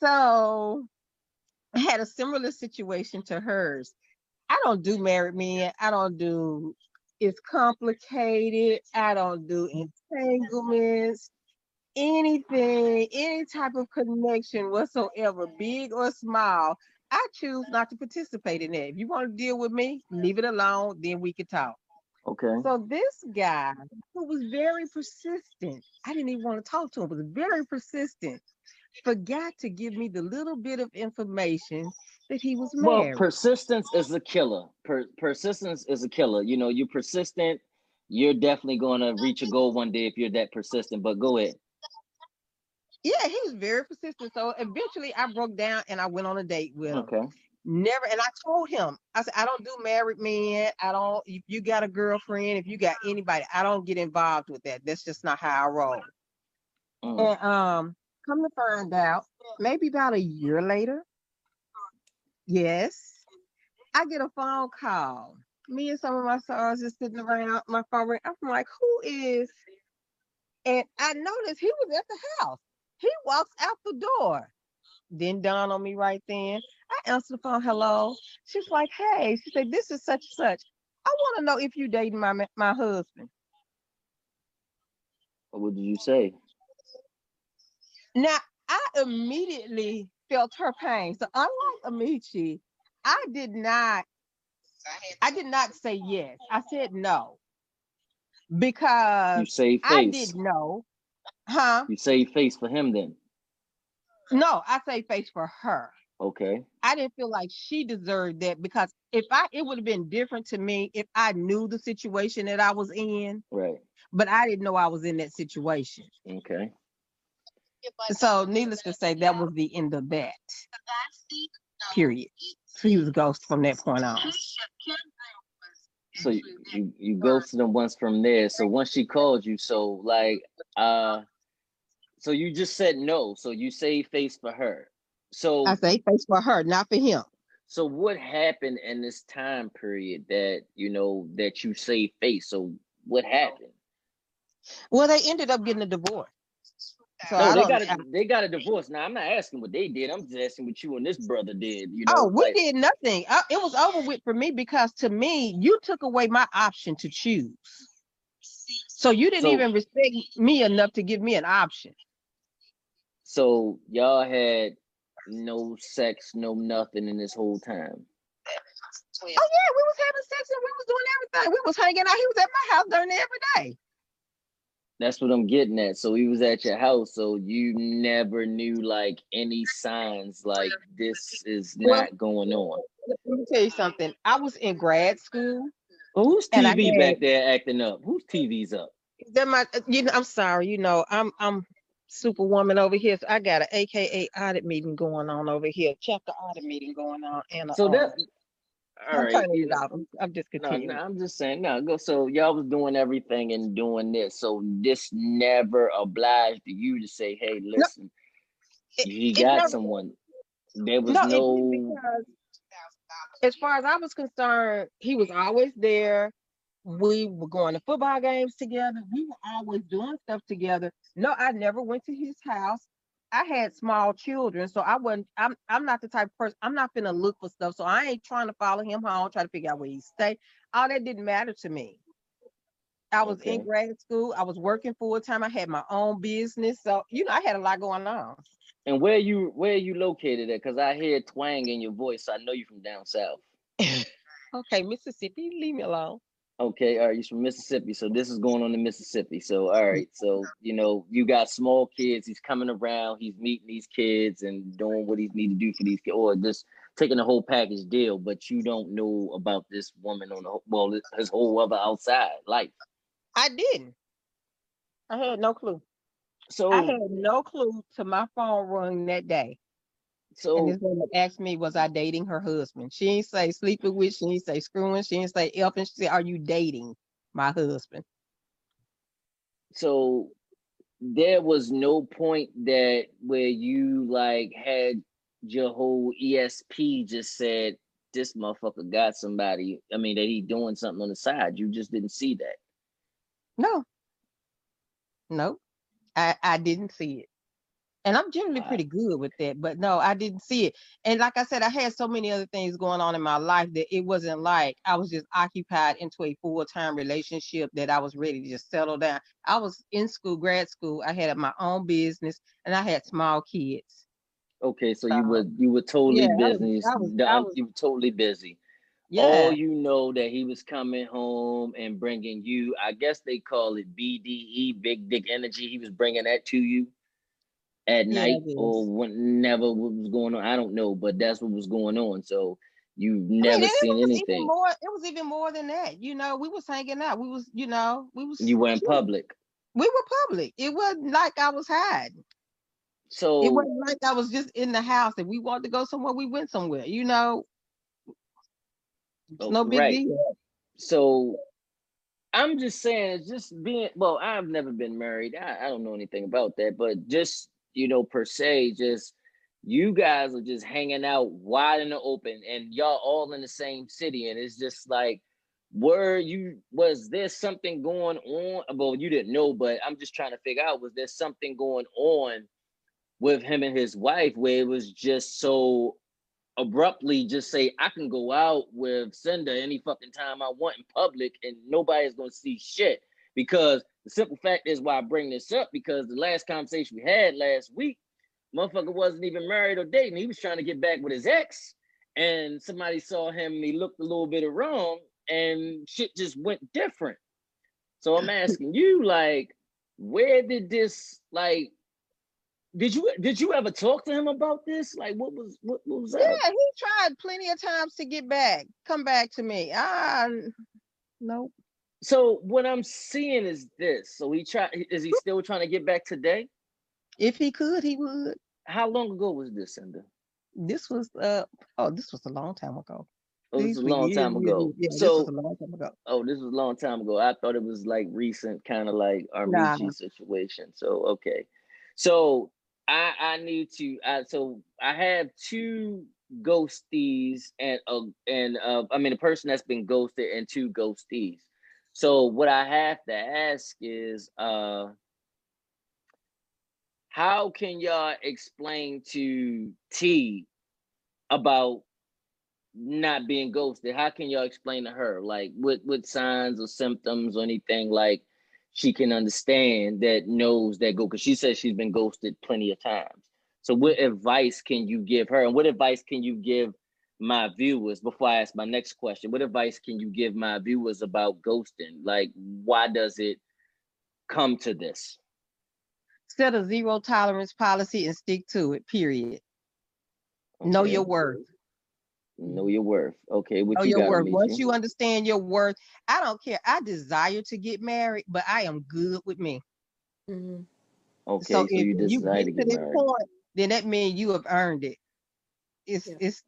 so I had a similar situation to hers. I don't do married men. I don't do it's complicated. I don't do mm. entanglements anything, any type of connection whatsoever, big or small, I choose not to participate in that. If you want to deal with me, leave it alone, then we can talk. Okay. So this guy who was very persistent, I didn't even want to talk to him, was very persistent, forgot to give me the little bit of information that he was Well, persistence is a killer. Per- persistence is a killer. You know, you're persistent. You're definitely going to reach a goal one day if you're that persistent. But go ahead. yeah, he was very persistent. So eventually I broke down and I went on a date with him. Okay. Never. And I told him, I said, I don't do married men. I don't, if you got a girlfriend, if you got anybody, I don't get involved with that. That's just not how I roll. Mm. And um, come to find out, maybe about a year later, yes, I get a phone call. Me and some of my sons just sitting around my phone. ring. I'm like, who is? And I noticed he was at the house. He walks out the door. Then dawned on me right then. I answered the phone. Hello. She's like, hey. She said, this is such and such. I want to know if you dating my my husband. What did you say? Now I immediately felt her pain. So unlike Amici, I did not I did not say yes. I said no. You Because save Uh, I face. did know. Huh? You save face for him then. No, I say face for her. Okay. I didn't feel like she deserved that because if I it would have been different to me if I knew the situation that I was in, Right. but I didn't know I was in that situation. Okay. So needless to say, that was the end of that. Period. So he was a ghost from that point on. So you, you you ghosted him once from there. So once she called you, so like uh so you just said no. So you saved face for her. So I say face for her, not for him. so what happened in this time period that you know that you saved face? So what happened? Well, they ended up getting a divorce. So no, they got I- a they got a divorce. Now I'm not asking what they did. I'm just asking what you and this brother did. You know, oh, we like- did nothing. Uh, it was over with for me because to me, you took away my option to choose. So you didn't So- even respect me enough to give me an option. So y'all had no sex, no nothing in this whole time. Oh yeah, we was having sex and we was doing everything. We was hanging out. He was at my house during every day. That's what I'm getting at. So he was at your house, so you never knew like any signs like this is not going on. Let me tell you something. I was in grad school. Well, I TV had- back there acting up? Whose TV's up? That my, you know, I'm sorry. You know, I'm I'm superwoman over here. So I got an AKA audit meeting going on over here, chapter audit meeting going on, and So um, that all I'm right. turning you it know, off. I'm, I'm just continuing. no, I'm just saying, no, go. So y'all was doing everything and doing this. So this never obliged you to say, "Hey, listen, It- he it got never- someone." There was no, it no. because as far as I was concerned, he was always there. We were going to football games together. We were always doing stuff together. No, I never went to his house. I had small children, so I wasn't. I'm. I'm not the type of person. I'm not gonna look for stuff. So I ain't trying to follow him home, try to figure out where he stay. All that didn't matter to me. I was in Okay. grad school. I was working full time. I had my own business, so you know I had a lot going on. And where you where you located at? Because I hear twang in your voice. So I know you from down south. Okay, Mississippi, leave me alone. Okay, all right, you're from Mississippi, so this is going on in Mississippi. So, all right, so you know, you got small kids. He's coming around. He's meeting these kids and doing what he need to do for these kids, or just taking the whole package deal. But you don't know about this woman on the well, his whole other outside life. I didn't. I had no clue. So, I had no clue to my phone rung that day. And so this woman asked me, was I dating her husband? She didn't say sleeping with, she didn't say screwing, she didn't say elfing. She said, Are you dating my husband? so there was no point that where you like had your whole ESP just said this motherfucker got somebody. I mean that he doing something on the side. You just didn't see that. No. No. I, I didn't see it. And I'm generally Wow. pretty good with that, but no, I didn't see it. And like I said, I had so many other things going on in my life that it wasn't like I was just occupied into a full-time relationship that I was ready to just settle down. I was in school, grad school. I had my own business and I had small kids. Okay, so you were you were totally yeah, busy. I was- I was- you were totally busy. Yeah. All you know that he was coming home and bringing you. I guess they call it BDE, big dick energy. He was bringing that to you at Yeah, night or whenever what was going on. I don't know, but that's what was going on. So you I mean, never and it seen was anything. Even more, it was even more than that. You know, we was hanging out. We was, you know, we was. You were in public. We were public. It wasn't like I was hiding. So It wasn't like I was just in the house. If we wanted to go somewhere, we went somewhere. You know, no oh, big right. deal. So I'm just saying, just being well, I've never been married. I, I don't know anything about that, but just you know, per se, just you guys are just hanging out wide in the open and y'all all in the same city, and it's just like were you was there something going on? Well, you didn't know, but I'm just trying to figure out was there something going on with him and his wife where it was just so abruptly just say I can go out with Cinder any fucking time I want in public and nobody's gonna see shit. Because the simple fact is why I bring this up because the last conversation we had last week, motherfucker wasn't even married or dating. He was trying to get back with his ex, and somebody saw him. and He looked a little bit wrong, and shit just went different. So I'm asking you, like, where did this like? Did you did you ever talk to him about this? Like, what was what, what was that? Yeah, he tried plenty of times to get back, come back to me. Ah, nope. So what I'm seeing is this. So he try is he still trying to get back today? If he could, he would. How long ago was this, Cinder? This was uh oh, this was a long time ago. Oh, this was a long years time ago. Yeah, this so was a long time ago. oh, this was a long time ago. I thought it was like recent, kind of like our Nah. situation. So okay. So I I need to I so I have two ghosties and uh and uh I mean a person that's been ghosted and two ghosties. So what I have to ask is uh how can y'all explain to T about not being ghosted? How can y'all explain to her? Like what what signs or symptoms or anything like she can understand that knows that go because she says she's been ghosted plenty of times. So what advice can you give her? And what advice can you give my viewers before I ask my next question? What advice can you give my viewers about ghosting? Like why does it come to this? Set a zero tolerance policy and stick to it. Period. Know your worth. Know your worth. Okay, what Know you your got, worth. Once you understand your worth, I don't care. I desire to get married, but I am good with me. Mhm. Okay, so so, if you you get to to get this married. point, then that means you have earned it. It's Yeah. it's.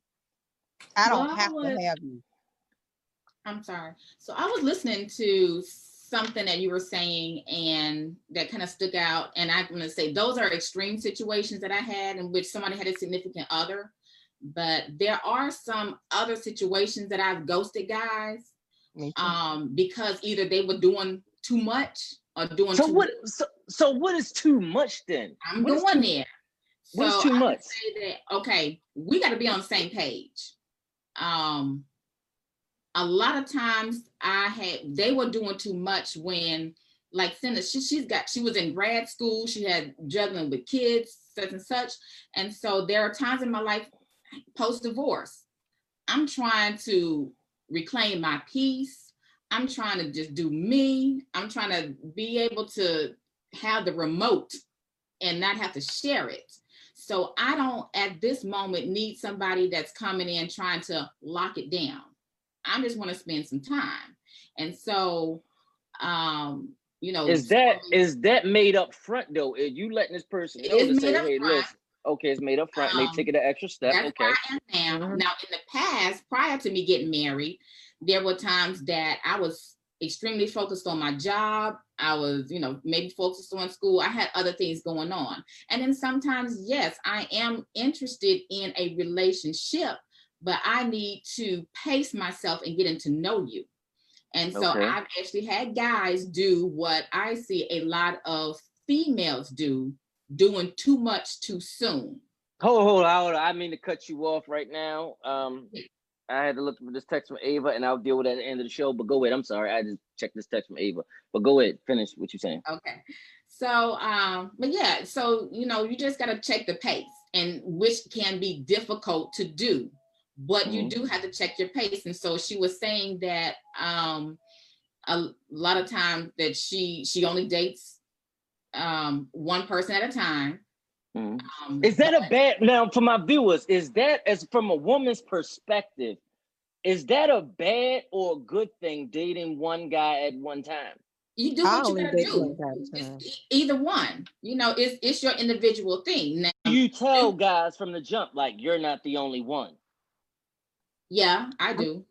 I don't Well, I have to have you. I'm sorry. So I was listening to something that you were saying and that kind of stuck out. And I'm going to say those are extreme situations that I had in which somebody had a significant other. But there are some other situations that I've ghosted guys um, because either they were doing too much or doing So too what so, so what is too much then? I'm What going too- there. what is too I much? Say that, okay, we got to be on the same page. Um, a lot of times I had they were doing too much when, like, Cinda, she, she's got she was in grad school, she had juggling with kids, such and such, and so there are times in my life post divorce, I'm trying to reclaim my peace. I'm trying to just do me. I'm trying to be able to have the remote and not have to share it. So I don't at this moment need somebody that's coming in trying to lock it down. I just want to spend some time. And so um, you know, Is that so- is that made up front though? Is you letting this person know to say, hey, front. listen, okay, it's made up front, and they Um, take it an extra step. That's Okay. where I am now. Mhm. Now, in the past, prior to me getting married, there were times that I was extremely focused on my job. I was, you know, maybe focused on school. I had other things going on. And then sometimes, yes, I am interested in a relationship, but I need to pace myself and get into know you. And so Okay. I've actually had guys do what I see a lot of females do, doing too much too soon. Hold, hold, hold. I mean to cut you off right now. Um, I had to look for this text from Ava, and I'll deal with it at the end of the show. But go ahead. I'm sorry, I just checked this text from Ava. But go ahead, finish what you're saying. Okay. So, um, but yeah, so you know, you just gotta check the pace, and which can be difficult to do, but you Mhm. do have to check your pace. And so she was saying that um, a lot of times that she she only dates um, one person at a time. Um, Is that a bad now for my viewers? Is that as from a woman's perspective? Is that a bad or a good thing dating one guy at one time? You do I what you gotta do. one guy at a time. It's either one. You know, it's it's your individual thing. Now, You tell guys from the jump like you're not the only one. yeah, I do.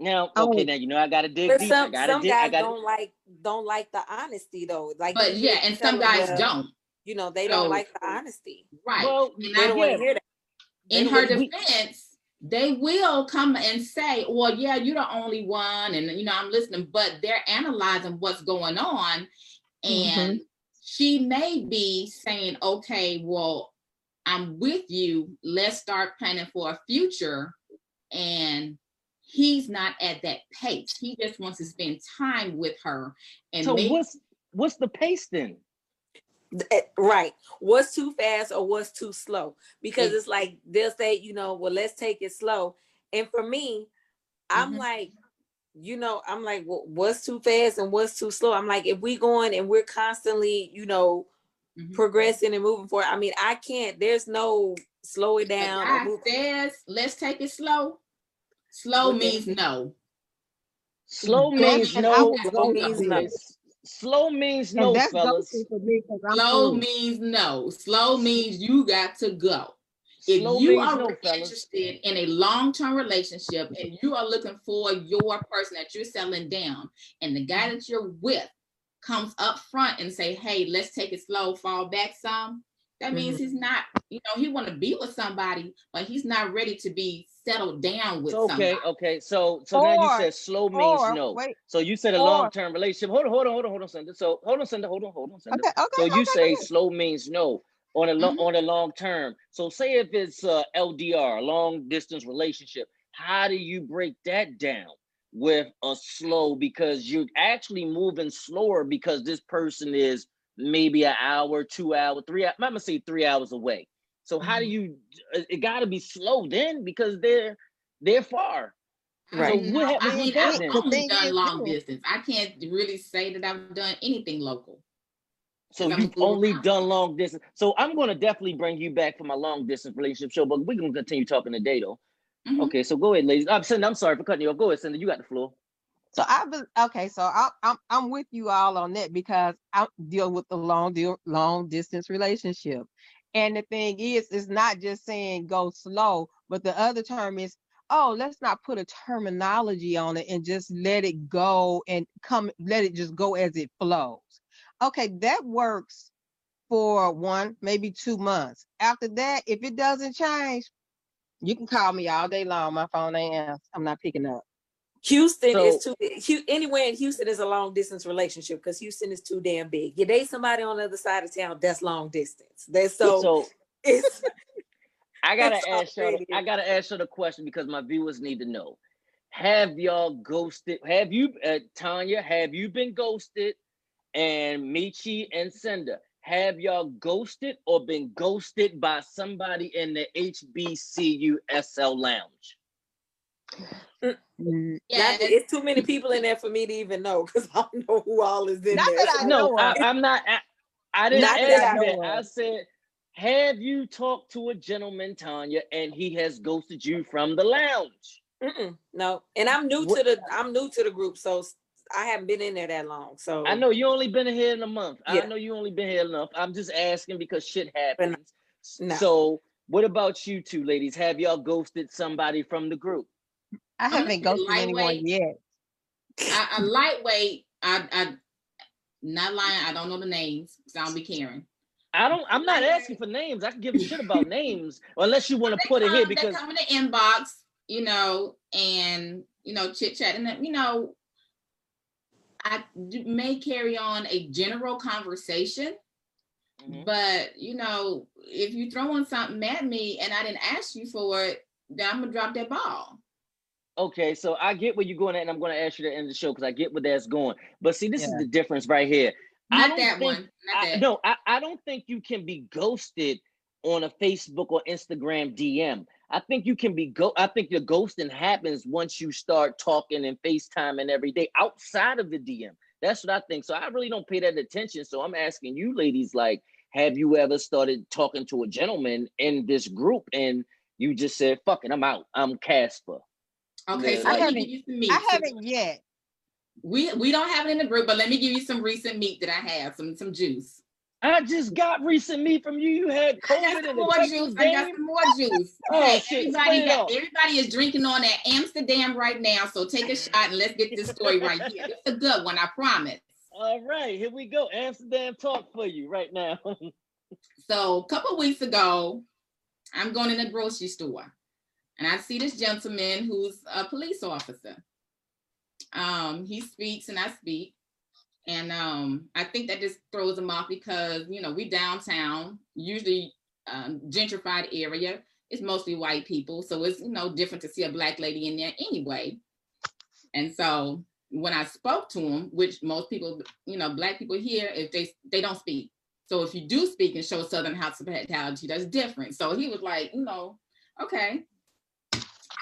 Now, Oh. okay, now you know I gotta dig But deep. I some gotta some dig. I guys gotta. don't like don't like the honesty though. Like But yeah, and some guys the- don't. You know, they So- don't like the honesty. Right. Well, And They I don't want to hear that. In don't her wanna- we- defense, they will come and say, "Well, yeah, you're the only one," and you know I'm listening, but they're analyzing what's going on, and mm-hmm. she may be saying, "Okay, well, I'm with you. Let's start planning for a future," and he's not at that pace. He just wants to spend time with her, and So maybe what's what's the pace then? Eh, Right. What's too fast or what's too slow? Because Ex- it's like they'll say, you know, well, let's take it slow. And for me, I'm Mhm. like, you know, I'm like, well, what's too fast and what's too slow? I'm like, if we going and we're constantly, you know, Mhm. progressing and moving forward. I mean, I can't, there's no slow it down. or move- says, "Let's take it slow." Slow What means that- no. Slow means no. Slow means no. It. Slow means no, that's fellas. for me because I'm Slow through. means no. Slow means you got to go. If Slow you are no, really fellas. interested in a long-term relationship and you are looking for your person that you're settling down, and the guy that you're with comes up front and say, "Hey, let's take it slow, fall back some," that means Mm-hmm. he's not. You know, he want to be with somebody, but he's not ready to be settled down with Okay, somebody. okay. So so now you said slow means Or no. wait, So you said a long term relationship. Hold on, hold on, hold on, hold on, Cinder. So hold on, Cinder. Hold on, hold on, Cinder. okay, okay. So you okay, say okay. slow means no on a lo- Mhm. on a long term. So say if it's uh, LDR, a long distance relationship, how do you break that down with a slow? Because you're actually moving slower because this person is maybe an hour, two hour, three. I'm gonna say three hours away. So how do Mhm. you? uh, It got to be slow then because they're they're far. Right. So I, what know, happens I with mean, that I've then? The only done is, long too- distance. I can't really say that I've done anything local. So I'm you've only around. done long distance. So I'm gonna definitely bring you back for my long distance relationship show, but we're gonna continue talking today though. Mhm. Okay, so go ahead, ladies. I'm Cindy, I'm sorry for cutting you off. Go ahead, Cindy. You got the floor. So I be, okay, so I, I'm I'm with you all on that because I deal with the long deal long distance relationship, and the thing is, it's not just saying go slow, but the other term is oh let's not put a terminology on it and just let it go and come let it just go as it flows. Okay, that works for one maybe two months. After that, if it doesn't change, you can call me all day long. My phone ain't. I'm not picking up. Houston is too anywhere in Houston is a long distance relationship because Houston is too damn big. You date somebody on the other side of town, that's long distance. That's so, So it's I gotta ask you. I gotta ask you the question because my viewers need to know. Have y'all ghosted? Have you, uh, Tanya? Have you been ghosted? And Michi and Cinder, have y'all ghosted or been ghosted by somebody in the HBCU SL lounge? Mm, Yeah, not, it's too many people in there for me to even know because I don't know who all is in Not there. that I No, know I, I'm not. I, I didn't Not ask I that. know I said, have you talked to a gentleman, Tanya, and he has ghosted you from the lounge? Mm-mm, no, and I'm new What- to the I'm new to the group, so I haven't been in there that long. So I know you only been here in a month. I know you only been here enough. I'm just asking because shit happens. no. So, what about you two ladies? Have y'all ghosted somebody from the group? I haven't say ghosted anyone lightweight. yet. I, a lightweight. I, I, not lying. I don't know the names, so I'll be caring. I don't. I'm not asking for names. I can give a shit about names, unless you want to put it here because they come in the inbox, you know, and you know, chit chat, and then, you know, I d- may carry on a general conversation, Mhm. but you know, if you throwing something at me and I didn't ask you for it, then I'm gonna drop that ball. Okay, so I get where you're going at, and I'm going to ask you to end the show because I get where that's going. But see, this is the difference right here. I Not don't that think- one. Not I, that. no, I, I don't think you can be ghosted on a Facebook or Instagram DM. I think you can be go. I think the ghosting happens once you start talking and FaceTime and every day outside of the DM. That's what I think. So I really don't pay that attention. So I'm asking you, ladies, like, have you ever started talking to a gentleman in this group and you just said, "Fucking, I'm out. I'm Casper." Okay, Yeah. so I let me haven't- give you some meat. I haven't yet. we we don't have it in the group, but let me give you some recent meat that I have, some some juice. I just got recent meat from you. You had I got COVID some and more the Texas juice. I got some more juice. Oh, Hey, shit, everybody, got, everybody is drinking on that Amsterdam right now. So take a shot and let's get this story right here. It's a good one, I promise. All right, here we go. Amsterdam talk for you right now. So a couple weeks ago, I'm going in a grocery store and I see this gentleman who's a police officer. Um, he speaks and I speak. And um, I think that just throws him off because, you know, we downtown, usually um, gentrified area. It's mostly white people. So it's, you know, different to see a black lady in there anyway. And so when I spoke to him, which most people, you know, black people here, if they they don't speak. So if you do speak and show Southern hospitality, that's different. So he was like, you know, okay.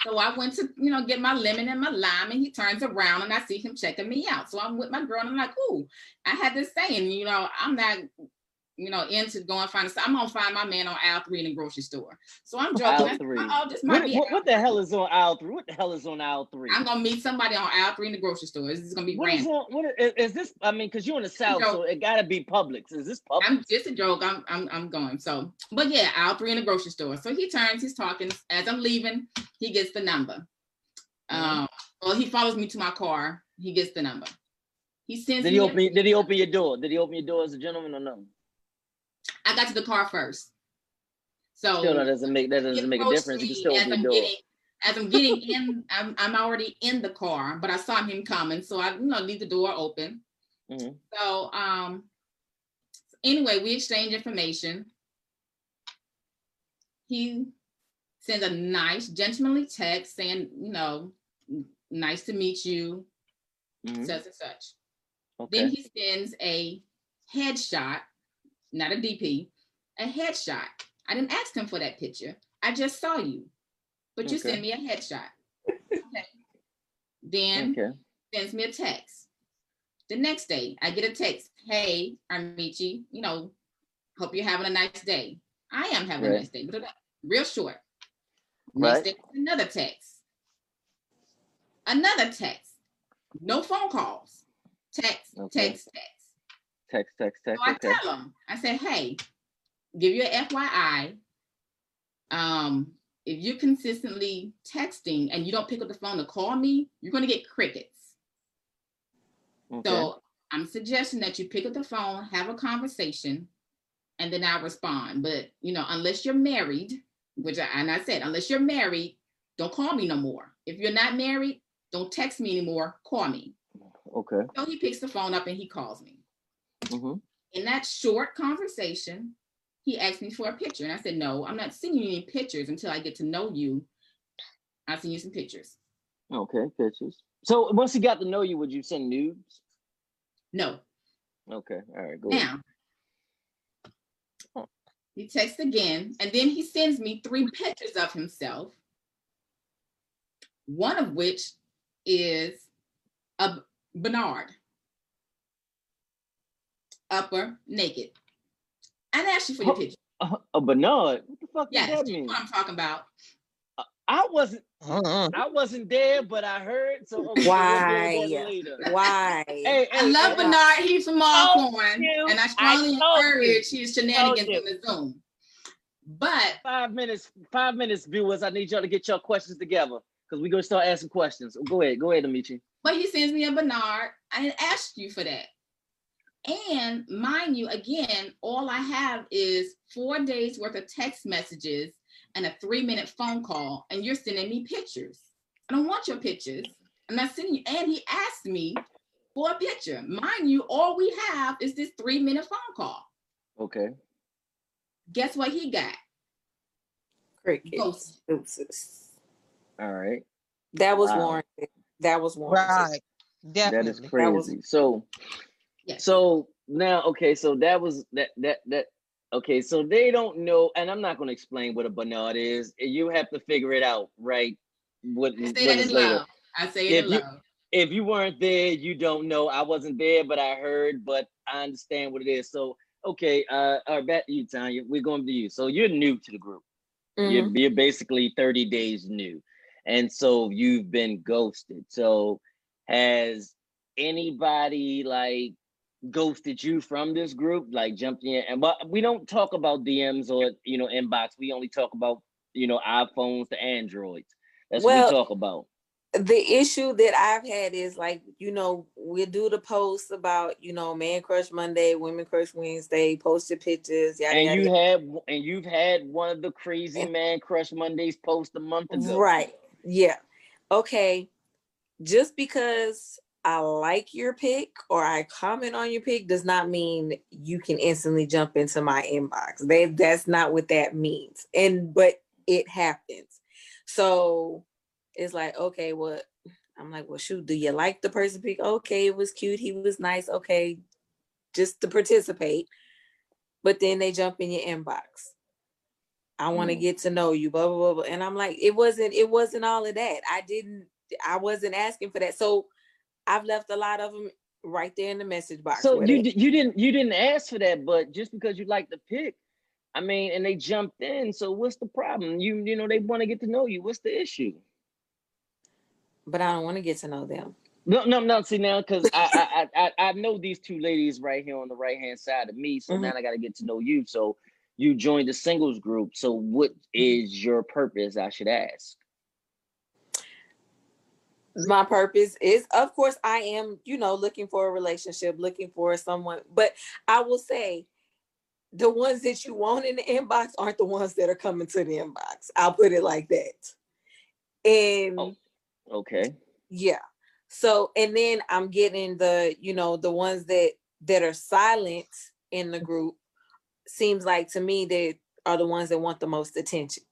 So I went to, you know, get my lemon and my lime, and he turns around and I see him checking me out. So I'm with my girl, and I'm like, ooh, I had this saying, you know, I'm not, you know, into going find. I'm gonna find my man on aisle three in the grocery store. So I'm joking. Aisle three. Oh, this might What, be. what, what the hell is on aisle three? What the hell is on aisle three? I'm gonna meet somebody on aisle three in the grocery store. This is gonna be What is random. on? What is, is this? I mean, because you're in the south, so it gotta be Publix. Is this Publix? I'm just a joke. I'm I'm I'm going. So, but yeah, aisle three in the grocery store. So he turns, he's talking. As I'm leaving, he gets the number. Mm-hmm. Um, well, he follows me to my car. He gets the number. He sends Did he open? Did he open your door? Did he open your door as a gentleman or no? I got to the car first. So Still, that doesn't make that doesn't make a difference. You can still as I'm door. getting as I'm getting in. I'm I'm already in the car, but I saw him coming, so I you know leave the door open. Mhm. So um anyway, we exchange information. He sends a nice gentlemanly text saying, you know, nice to meet you, Mhm. such and such. Okay. Then he sends a headshot, not a DP, a headshot. I didn't ask him for that picture. I just saw you, but you Okay. sent me a headshot. Okay. Then Okay. sends me a text. The next day, I get a text. Hey, Armici, you know, hope you're having a nice day. I am having a nice day, but real short. Right. Day, another text. Another text. No phone calls. Text, Okay. text, text. Text, text, So text. I Okay. tell him, I said, hey, give you a FYI. Um, if you're consistently texting and you don't pick up the phone to call me, you're gonna get crickets. Okay. So I'm suggesting that you pick up the phone, have a conversation, and then I'll respond. But you know, unless you're married, which I, and I said, unless you're married, don't call me no more. If you're not married, don't text me anymore. Call me. Okay. So he picks the phone up and he calls me. Hmm In that short conversation, he asked me for a picture, and I said, no, I'm not sending you any pictures until I get to know you. I'll send you some pictures. Okay. Pictures. So once he got to know you, would you send nudes? No. Okay. All right. Go. ahead. Now, he texts again, and then he sends me three pictures of himself. One of which is a Bernard, upper naked. I asked you for your Oh, picture. Uh, a Bernard. What the fuck Yes, does that you know mean? what I'm talking about. I wasn't. Uh-uh. I wasn't there, but I heard. So okay, we'll Why? deal with that later. Why? Hey, I hey, love hey, Bernard. He's from Alcorn, you. and I I strongly told you. encourage his shenanigans you. on the Zoom. But Five minutes. Five minutes, viewers. I need y'all to get your questions together because we're gonna start asking questions. Go ahead. Go ahead, Amici. but he sends me a Bernard. I didn't ask you for that. And mind you, again, all I have is four days worth of text messages and a three minute phone call, and you're sending me pictures. I don't want your pictures. I'm not sending you. And he asked me for a picture. Mind you, all we have is this three minute phone call. Okay. Guess what he got? Crickets. Ghost. Deuces. All right. That was Wow. warranted. That was warranted. Right. Definitely. That is crazy. That was- so Yes. so now okay, so that was that that that okay, so they don't know, and I'm not gonna explain what a Bernard is. You have to figure it out, right? What, I say that is later. love. I say it If you- if you weren't there, you don't know. I wasn't there, but I heard, but I understand what it is. So, okay, uh, all right, back to you, Tanya. We're going to you. So you're new to the group. You're, Mhm. you're basically 30 days new. And so you've been ghosted. So has anybody like ghosted you from this group, like jumped in, and but we don't talk about DMs or you know inbox. We only talk about you know iPhones to Androids. That's what Well, we talk about. the issue that I've had is like, you know, we do the posts about, you know, man crush Monday, women crush Wednesday, posted pictures, yada And you had and you've had one of the crazy And- man crush Mondays post a month ago. Right. Yeah. Okay. Just because I like your pick or I comment on your pick does not mean you can instantly jump into my inbox. They that's not what that means. And but it happens. So it's like, okay, well, I'm like, well, shoot, do you like the person pick? Okay, it was cute, he was nice. Okay, just to participate. But then they jump in your inbox. I want to Mm. get to know you, blah, blah, blah, blah. And I'm like, it wasn't, it wasn't all of that. I didn't, I wasn't asking for that. So I've left a lot of them right there in the message box. So you they- you didn't you didn't ask for that, but just because you like the pick, I mean, and they jumped in. So what's the problem? You you know they want to get to know you. What's the issue? but I don't want to get to know them. No, no, no. See now, because I, I I I know these two ladies right here on the right hand side of me. So Mhm. now I got to get to know you. So you joined the singles group. So what Mm-hmm. your purpose? I should ask. My purpose is of course i am you know looking for a relationship looking for someone but i will say the ones that you want in the inbox aren't the ones that are coming to the inbox i'll put it like that and Oh. Okay. yeah so and then i'm getting the you know the ones that that are silent in the group seems like to me they are the ones that want the most attention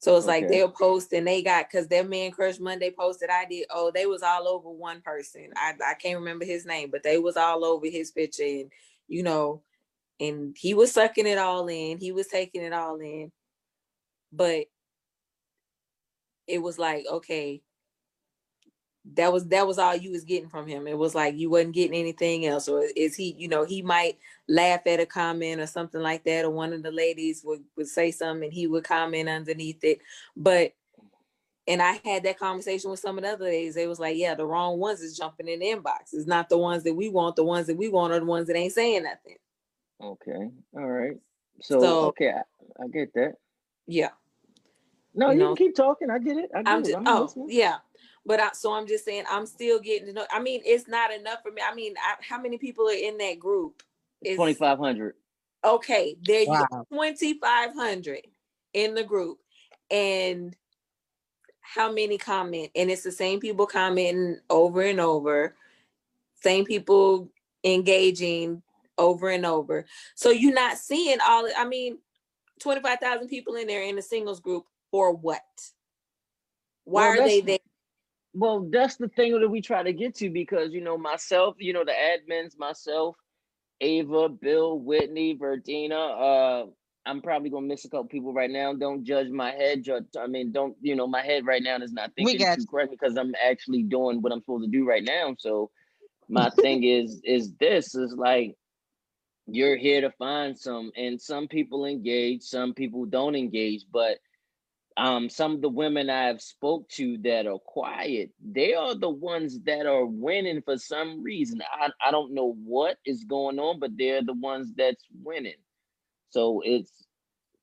so it's like Okay. they'll post and they got because their man crush monday posted i did oh they was all over one person i i can't remember his name but they was all over his picture and you know and he was sucking it all in he was taking it all in but it was like okay that was that was all you was getting from him. It was like you wasn't getting anything else, or is he? You know, he might laugh at a comment or something like that, or one of the ladies would would say something and he would comment underneath it. But and I had that conversation with some of the other ladies. They was like, "Yeah, the wrong ones is jumping in the inbox. It's not the ones that we want. The ones that we want are the ones that ain't saying nothing." Okay. All right. So, So- okay, I, I get that. Yeah. No, You you, know, can keep talking. I get it. I get I'm it. just I'm oh listening. yeah, but I, so I'm just saying I'm still getting to know. I mean, it's not enough for me. I mean, I, how many people are in that group? Twenty five hundred. Okay, there you Wow. twenty five hundred in the group, and how many comment? And it's the same people commenting over and over, same people engaging over and over. So you're not seeing all. I mean, twenty five thousand people in there in the singles group for what? Why Well, are they there? Well, that's the thing that we try to get to because you know myself, you know the admins, myself, Ava, Bill, Whitney, Verdina. Uh, I'm probably gonna miss a couple people right now. Don't judge my head. Judge, I mean, don't you know my head right now is not We thinking got too correct because I'm actually doing what I'm supposed to do right now. So my thing is is this is like you're here to find some, and some people engage, some people don't engage, but um some of the women I've spoke to that are quiet, they are the ones that are winning for some reason. I, I don't know what is going on, but they're the ones that's winning. So it's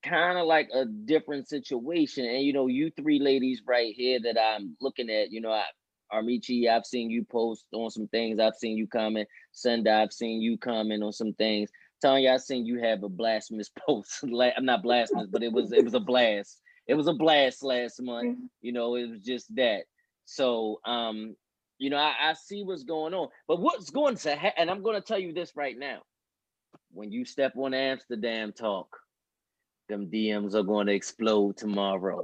kind of like a different situation. And you know, you three ladies right here that I'm looking at, you know, I Armichi, I've seen you post on some things. I've seen you comment. Senda, I've seen you comment on some things. Tanya, I've seen you have a blasphemous post. I'm not blasphemous, but it was it was a blast. It was a blast last month. You know, it was just that. So um, you know, I, I see what's going on. But what's going to happen, and I'm gonna tell you this right now. When you step on Amsterdam talk, them DMs are going to explode tomorrow.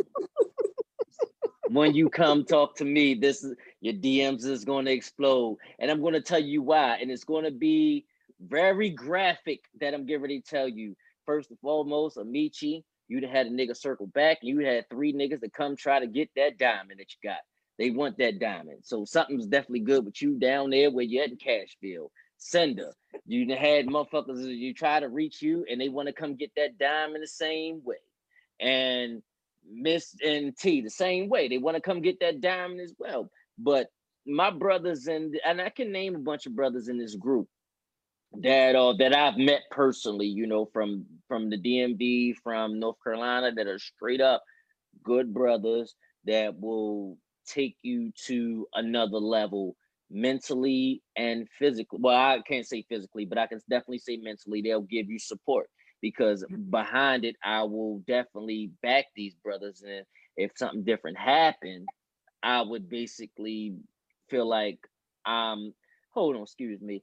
when you come talk to me, this is your DMs is going to explode, and I'm going to tell you why, and it's going to be very graphic that I'm getting ready to tell you. First and foremost, Amici, you'd have had a nigga circle back, and you had three niggas that come try to get that diamond that you got. They want that diamond, so something's definitely good with you down there where you're at in Cashville. Sender, you had motherfuckers you try to reach you, and they want to come get that diamond the same way. And Miss and T the same way. They want to come get that diamond as well. But my brothers and and I can name a bunch of brothers in this group. That uh that I've met personally, you know, from from the DMV, from North Carolina, that are straight up good brothers that will take you to another level mentally and physically. Well, I can't say physically, but I can definitely say mentally. They'll give you support because behind it, I will definitely back these brothers. And if something different happened, I would basically feel like um hold on, excuse me.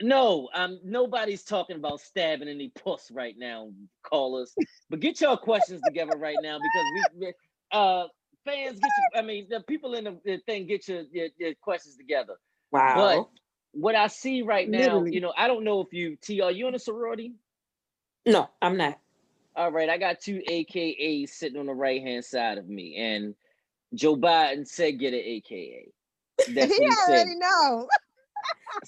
No, um, nobody's talking about stabbing any puss right now, callers. But get your questions together right now because we, uh, fans, get your, I mean, the people in the, the thing, get your, your, your questions together. Wow. But what I see right now, Literally. you know, I don't know if you T, are you in a sorority? no, I'm not. All right, I got two AKAs sitting on the right hand side of me, and Joe Biden said get an AKA. That's he what he said. already know.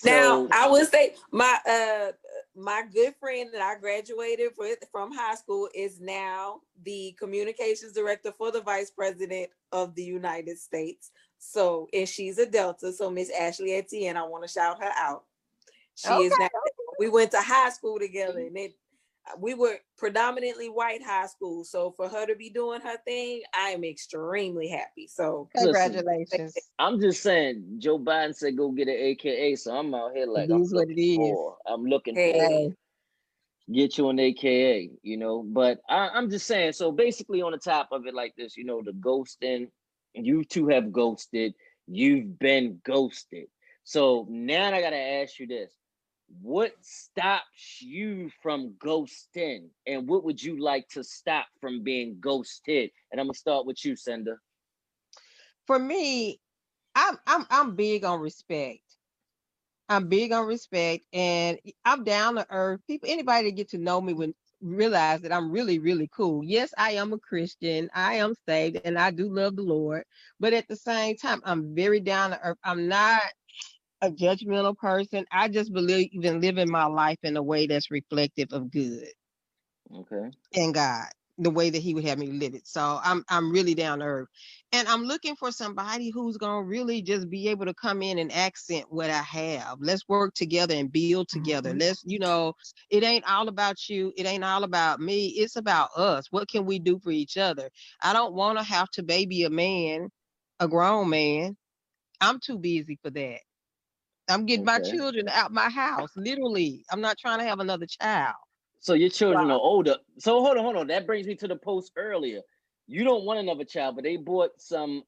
Now So- I would say my uh my good friend that I graduated with from high school is now the communications director for the vice president of the United States. So and she's a Delta. So Miss Ashley Etienne, I want to shout her out. She is Okay, now we went to high school together and it we were predominantly white high school. So for her to be doing her thing, I am extremely happy. So Listen, Congratulations. I'm just saying, Joe Biden said go get an AKA, so I'm out here like I'm is what it looking for. I'm looking for get you an AKA, you know. But I, I'm just saying. So basically, on the top of it, like this, you know, the ghosting. You two have ghosted. You've been ghosted. So now I gotta ask you this: What stops you from ghosting, and what would you like to stop from being ghosted? And I'm gonna start with you, Senda. For me, I'm I'm I'm big on respect. I'm big on respect and I'm down to earth. People anybody that get to know me would realize that I'm really, really cool. Yes, I am a Christian. I am saved and I do love the Lord. But at the same time, I'm very down to earth. I'm not a judgmental person. I just believe in living my life in a way that's reflective of good Okay. and God, the way that He would have me live it. So I'm I'm really down to earth, and I'm looking for somebody who's gonna really just be able to come in and accent what I have. Let's work together and build together. Mm-hmm. Let's, you know, it ain't all about you. It ain't all about me. It's about us. What can we do for each other? I don't want to have to baby a man, a grown man. I'm too busy for that. I'm getting my children out my house. Literally, I'm not trying to have another child. So your children are older. So hold on, hold on. That brings me to the post earlier. You don't want another child, but they bought some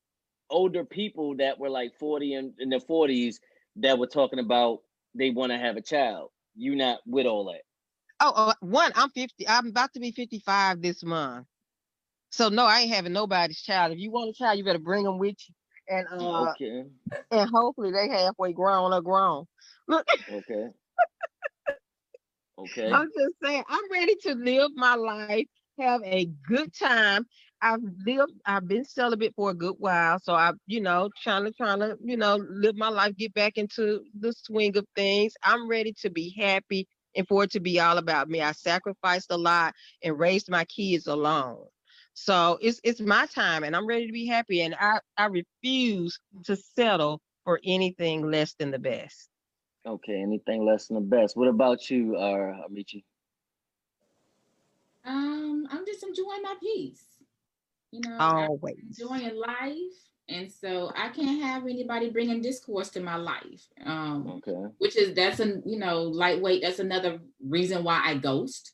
older people that were like 40 and in their 40s that were talking about they want to have a child. You not with all that. Oh, uh, one, I'm 50. I'm about to be 55 this month. So no, I ain't having nobody's child. If you want a child, you better bring them with you. And uh, Okay. and hopefully they halfway grown or grown. Look, Okay. Okay. I'm just saying, I'm ready to live my life, have a good time. I've lived, I've been celibate for a good while, so I, you know, trying to, trying to, you know, live my life, get back into the swing of things. I'm ready to be happy and for it to be all about me. I sacrificed a lot and raised my kids alone. So it's it's my time and I'm ready to be happy and I, I refuse to settle for anything less than the best. Okay. Anything less than the best. What about you, uh Amici? Um, I'm just enjoying my peace. You know, Oh. I'm Always. enjoying life, and so I can't have anybody bringing discourse to my life. Um, Okay. which is that's a you know lightweight. That's another reason why I ghost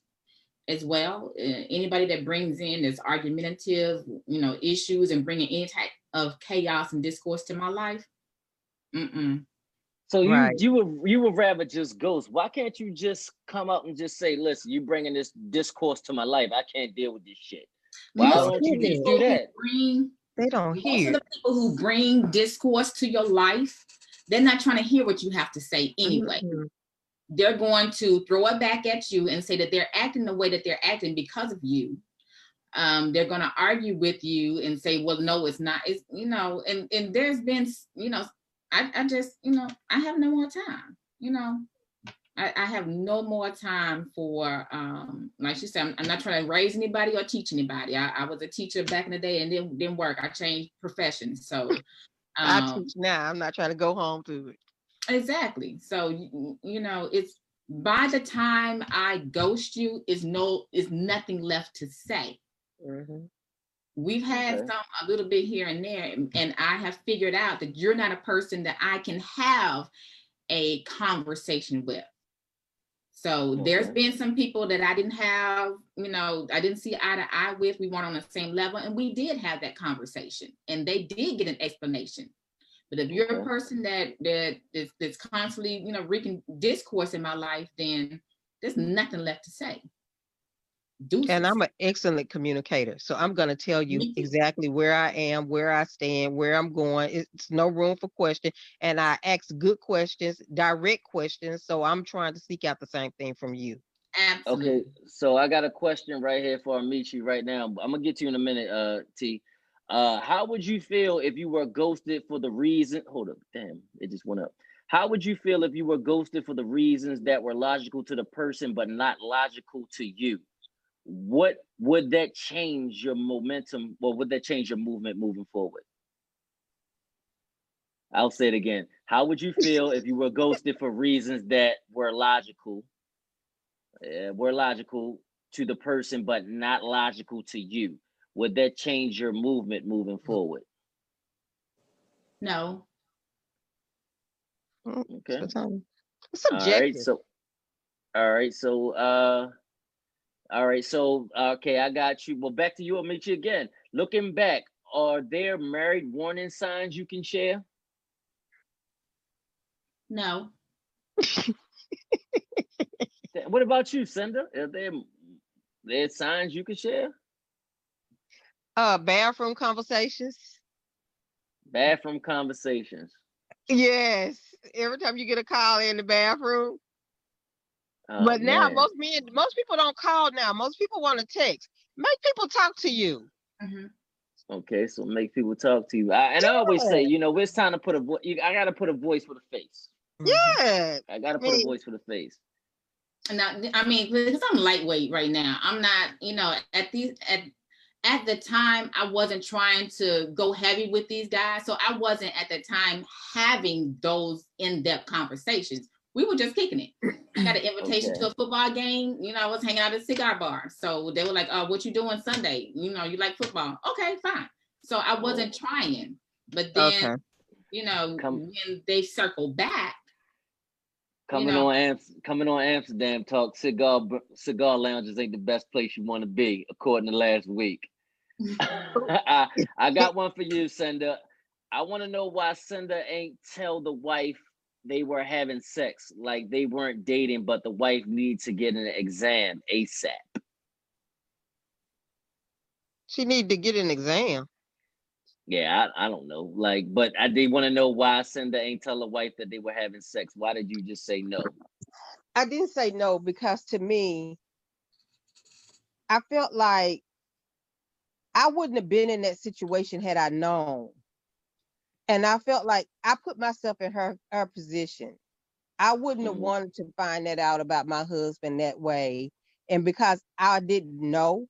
as well. Uh, anybody that brings in this argumentative, you know, issues and bringing any type of chaos and discourse to my life. Mm-mm. So you Right. you would you would rather just ghost. Why can't you just come out and just say, listen, you bringing this discourse to my life. I can't deal with this shit. Why Most don't you just do that? Bring They don't most hear. of the people who bring discourse to your life, they're not trying to hear what you have to say anyway. Mhm. They're going to throw it back at you and say that they're acting the way that they're acting because of you. Um, they're going to argue with you and say, "Well, no, it's not." It's you know, and and there's been you know, I I just you know, I have no more time. You know, I, I have no more time for um like she said I'm, I'm not trying to raise anybody or teach anybody I, I was a teacher back in the day and didn't didn't work I changed professions so I um teach now. I'm not trying to go home to it. Exactly so you, you know it's by the time I ghost you, is no is nothing left to say. Mhm. We've had Okay. some a little bit here and there, and- and I have figured out that you're not a person that I can have a conversation with. So there's been some people that I didn't have, you know, I didn't see eye to eye with. We weren't on the same level, and we did have that conversation, and they did get an explanation. But if you're a person that that is that's constantly, you know, wreaking discourse in my life, then there's nothing left to say. Deuces. And I'm an excellent communicator. So I'm going to tell you exactly where I am, where I stand, where I'm going. It's no room for question. And I ask good questions, direct questions. So I'm trying to seek out the same thing from you. Absolutely. Okay, so I got a question right here for Amici right now. I'm gonna get to you in a minute, uh, T. Uh, how would you feel if you were ghosted for the reason? Hold up, damn, it just went up. How would you feel if you were ghosted for the reasons that were logical to the person but not logical to you? What would that change your momentum? Or would that change your movement moving forward? I'll say it again. How would you feel if you were ghosted for reasons that were logical uh, were logical to the person, but not logical to you. Would that change your movement moving forward? No. Okay. It's it's All right. So, all right. So, uh, all right. So, okay, I got you. Well, back to you. I'll meet you again. Looking back, are there married warning signs you can share? No. What about you, Cinder? Are there there signs you can share? Uh, bathroom conversations. Bathroom conversations. Yes. Every time you get a call in the bathroom. Oh, but now man. most men, most people don't call now. Most people want to text. Make people talk to you. Mhm. Okay, so make people talk to you. I, and I always say, you know, it's time to put a voice. I gotta put a voice with a face. Yeah. I gotta I put a voice with a face. Now, I mean, because I'm lightweight right now. I'm not, you know, at these at at the time I wasn't trying to go heavy with these guys, so I wasn't at the time having those in-depth conversations. We were just kicking it. I got an invitation to a football game. You know, I was hanging out at a cigar bar, so they were like, "Oh, what you doing Sunday? You know, you like football? Okay, fine." So I wasn't trying, but then Okay. you know, Come- when they circle back, Coming know- on Amps, coming on Amsterdam talk. Cigar cigar lounges ain't the best place you want to be, according to last week. I, I got one for you, Cinder. I want to know why Cinder ain't tell the wife they were having sex, like they weren't dating, but the wife needs to get an exam ASAP. She need to get an exam. Yeah, I, I don't know. Like, but I did want to know why Cinder ain't tell the wife that they were having sex. Why did you just say no? I didn't say no because to me, I felt like I wouldn't have been in that situation had I known. And I felt like I put myself in her her position. I wouldn't have Mhm. wanted to find that out about my husband that way. And because I didn't know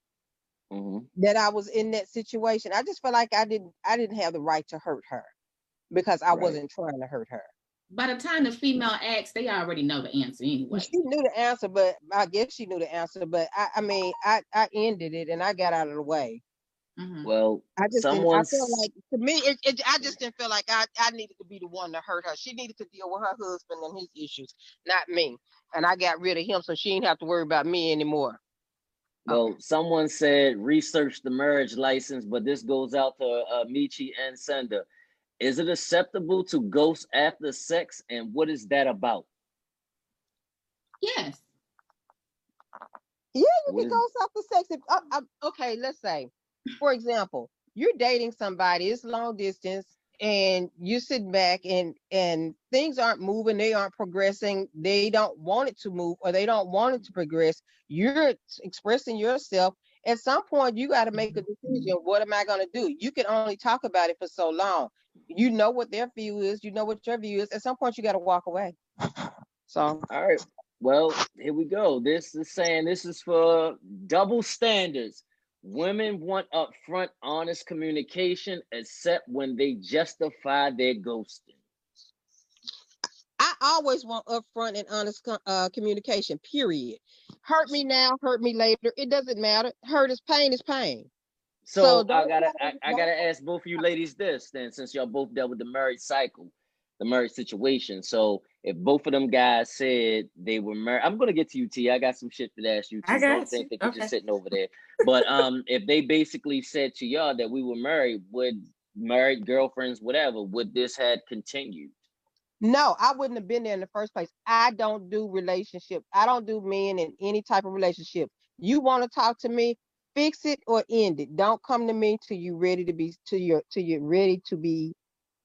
hmm that I was in that situation, I just felt like I didn't I didn't have the right to hurt her because I Right. wasn't trying to hurt her. by the time the female asks, they already know the answer anyway. She knew the answer, but I guess she knew the answer. But I, I mean, I, I ended it and I got out of the way. Mhm. Well, I just didn't, I feel like to me, it, it, I just didn't feel like I, I needed to be the one to hurt her. She needed to deal with her husband and his issues, not me. And I got rid of him, so she didn't have to worry about me anymore. well, someone said research the marriage license, but this goes out to uh, Michi and Cinder. Is it acceptable to ghost after sex, and what is that about? Yes. Yeah, you What can is- go after sex. If, uh, uh, okay, let's say, for example, you're dating somebody, it's long distance, and you sit back and and things aren't moving, they aren't progressing, they don't want it to move or they don't want it to progress. You're expressing yourself. At some point, you got to make a decision. Mm-hmm. What am I going to do? You can only talk about it for so long. You know what their view is. You know what your view is. At some point, you got to walk away. So All right. Well, here we go. This is saying this is for double standards. Women want upfront, honest communication, except when they justify their ghosting. I, always want upfront and honest uh, communication. Period. Hurt me now, hurt me later. It doesn't matter. Hurt is pain is pain. So, So I gotta I, I gotta ask both of you ladies this then, since y'all both dealt with the married cycle, the married situation. So if both of them guys said they were married, I'm gonna get to you, T. I got some shit to ask you. I T. Don't got think you. that you're Okay. just sitting over there. But um, if they basically said to y'all that we were married, would married girlfriends, whatever, would this had continued? No, I wouldn't have been there in the first place. I don't do relationship. I don't do men in any type of relationship. You want to talk to me, fix it or end it. Don't come to me till you're ready to be till you're till you're ready to be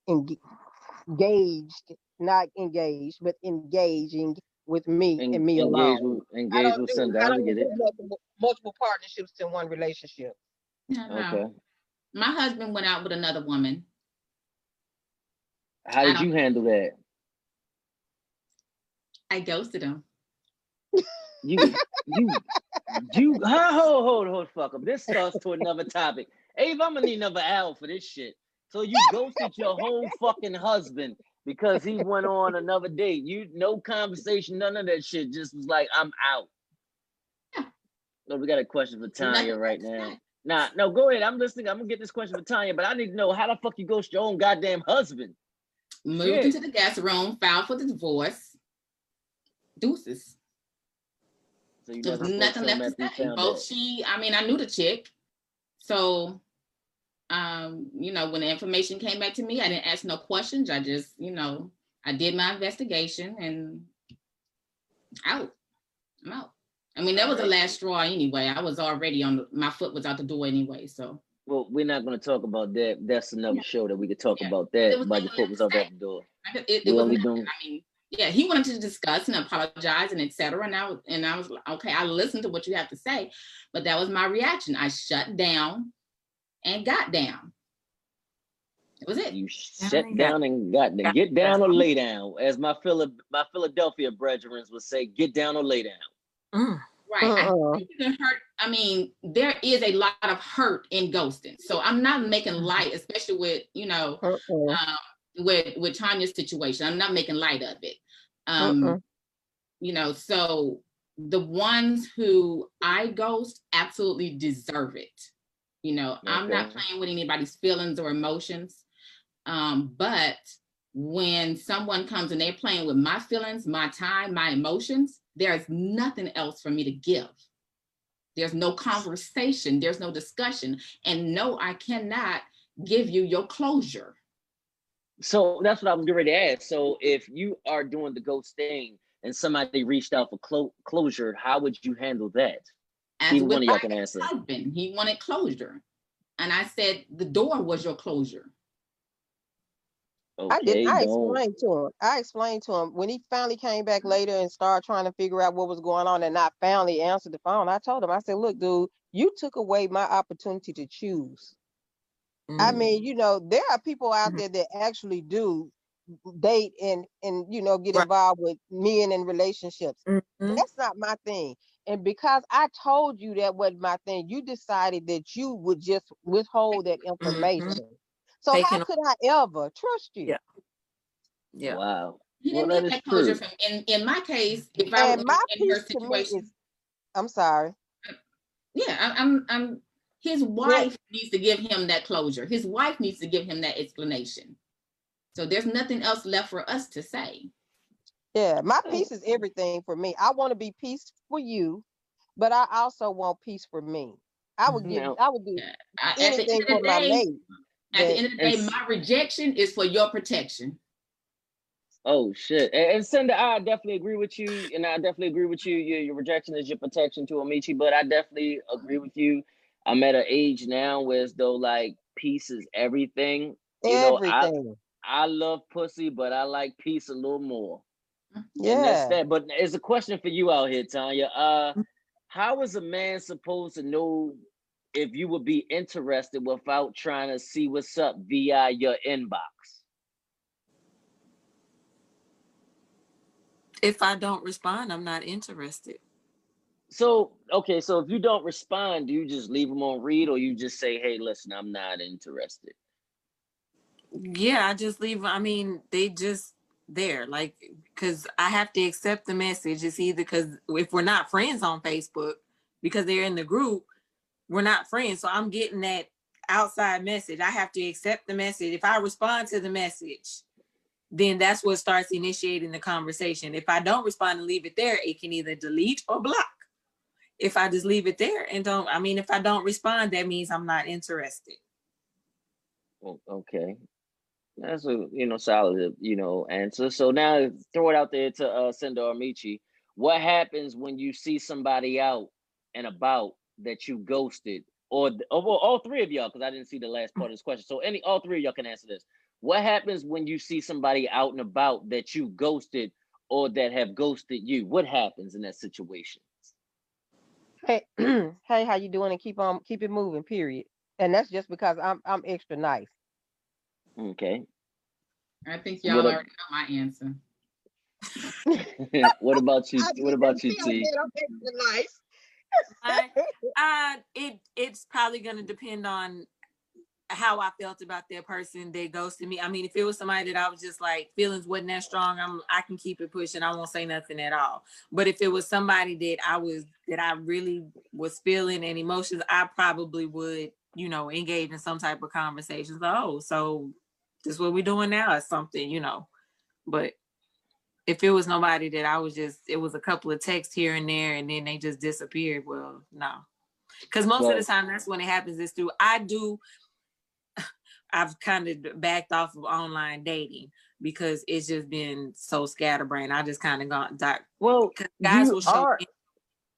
engaged, not engaged, but engaging with me En- and me engage alone. with engage with do, Cinder. I I don't get it. multiple, multiple partnerships in one relationship. Yeah, no. Okay. My husband went out with another woman. How did you handle that? I ghosted him. You, you, you, hold, hold, hold, hold, fuck up. This starts to another topic. Ave, I'm gonna need another hour for this shit. So you ghosted your whole fucking husband because he went on another date. You, no conversation, none of that shit. Just was like, I'm out. Yeah. We got a question for Tanya right now. Nah, no, go ahead. I'm listening. I'm gonna get this question for Tanya, but I need to know how the fuck you ghost your own goddamn husband. Moved Shit. into the guest room, filed for the divorce. Deuces. So you There was nothing spoke to him left to say. Both she, I mean, I knew the chick. So, um, you know, when the information came back to me, I didn't ask no questions. I just, you know, I did my investigation and out. I'm out. I mean, that was the last straw anyway. I was already on the, my foot was out the door anyway. So Well, we're not going to talk about that. That's another Yeah. show that we could talk Yeah. about that. was But your foot was to over say. at the door. I, it, it We was only doing- I mean, yeah, he wanted to discuss and apologize and etc. And I was and I was like, okay, I listened to what you have to say, but that was my reaction. I shut down and got down. That was it. You Down shut and got- down and got the got get down or lay down, as my Phila, my Philadelphia brethren would say, get down or lay down. Mm. Right. I Uh-uh. think you can hurt. I mean, there is a lot of hurt in ghosting. So I'm not making light, especially with, you know, Uh-uh. um, with with Tanya's situation. I'm not making light of it. Um, Uh-uh. you know, so the ones who I ghost absolutely deserve it. You know, I'm not playing with anybody's feelings or emotions. Um, but when someone comes and they're playing with my feelings, my time, my emotions, there's nothing else for me to give. There's no conversation, there's no discussion. And no, I cannot give you your closure. So that's what I was getting ready to ask. So if you are doing the ghost thing and somebody reached out for clo- closure, how would you handle that? As Either with one of y'all my can answer. husband, he wanted closure. And I said, the door was your closure. Okay, I did. I don't- explained to him. I explained to him when he finally came back later and started trying to figure out what was going on, and I finally answered the phone. I told him, I said, "Look, dude, you took away my opportunity to choose. I Mm. mean, you know, there are people out Mhm. there that actually do date and and you know get Right. involved with men in relationships. Mhm. That's not my thing. And because I told you that wasn't my thing, you decided that you would just withhold that mm-hmm. information. So how Taking- could I ever trust you? Yeah. Yeah. Wow. He Well, didn't that need is that closure from, in, in my case, if I And was my in her piece to me situation, is, I'm sorry. yeah, I, I'm, I'm, his wife needs to give him that closure. His wife needs to give him that explanation. So there's nothing else left for us to say. Yeah, my peace is everything for me. I want to be peace for you, but I also want peace for me. I would give, Now- I would do Yeah. I- At the anything end for of the my day, mate. at the end of the day, my rejection is for your protection. Oh shit! And, and Cinder, I definitely agree with you, and I definitely agree with you. Your, your rejection is your protection to Amici, but I definitely agree with you. I'm at an age now where as though like peace is everything. You know, I Everything. I love pussy, but I like peace a little more. And yeah. that's that. But it's a question for you out here, Tanya. Uh, how is a man supposed to know if you would be interested without trying to see what's up via your inbox? If I don't respond, I'm not interested. So okay, so if you don't respond, do you just leave them on read, or you just say, "Hey, listen, I'm not interested." Yeah, I just leave. I mean, they just there. Like, because I have to accept the message. It's either because if we're not friends on Facebook, because they're in the group, we're not friends. So I'm getting that outside message. I have to accept the message. If I respond to the message, then that's what starts initiating the conversation. If I don't respond and leave it there, it can either delete or block. If I just leave it there and don't, I mean, if I don't respond, that means I'm not interested. Okay. That's a you know solid you know answer. So now throw it out there to uh Cinder or Michi. What happens when you see somebody out and about that you ghosted, or or well, all three of y'all? Because I didn't see the last part of this question. So any all three of y'all can answer this. What happens when you see somebody out and about that you ghosted or that have ghosted you? What happens in that situation? Hey, hey, how you doing? And keep on keep it moving. Period. And that's just because I'm I'm extra nice. Okay. I think y'all a- already know my answer. what about you? What about you, feel T? that I'm extra nice. I, uh, it it's probably gonna depend on how I felt about that person that ghosted me. I mean, if it was somebody that I was just like feelings wasn't that strong, I'm I can keep it pushing. I won't say nothing at all. But if it was somebody that I was that I really was feeling and emotions, I probably would, you know, engage in some type of conversations. Oh, so this what we're doing now or something, you know. But if it was nobody that I was just, it was a couple of texts here and there, and then they just disappeared. Well, no, because most of the time that's when it happens. Is through I do. I've kind of backed off of online dating because it's just been so scatterbrained. I just kind of got that. Well, Guys you will show are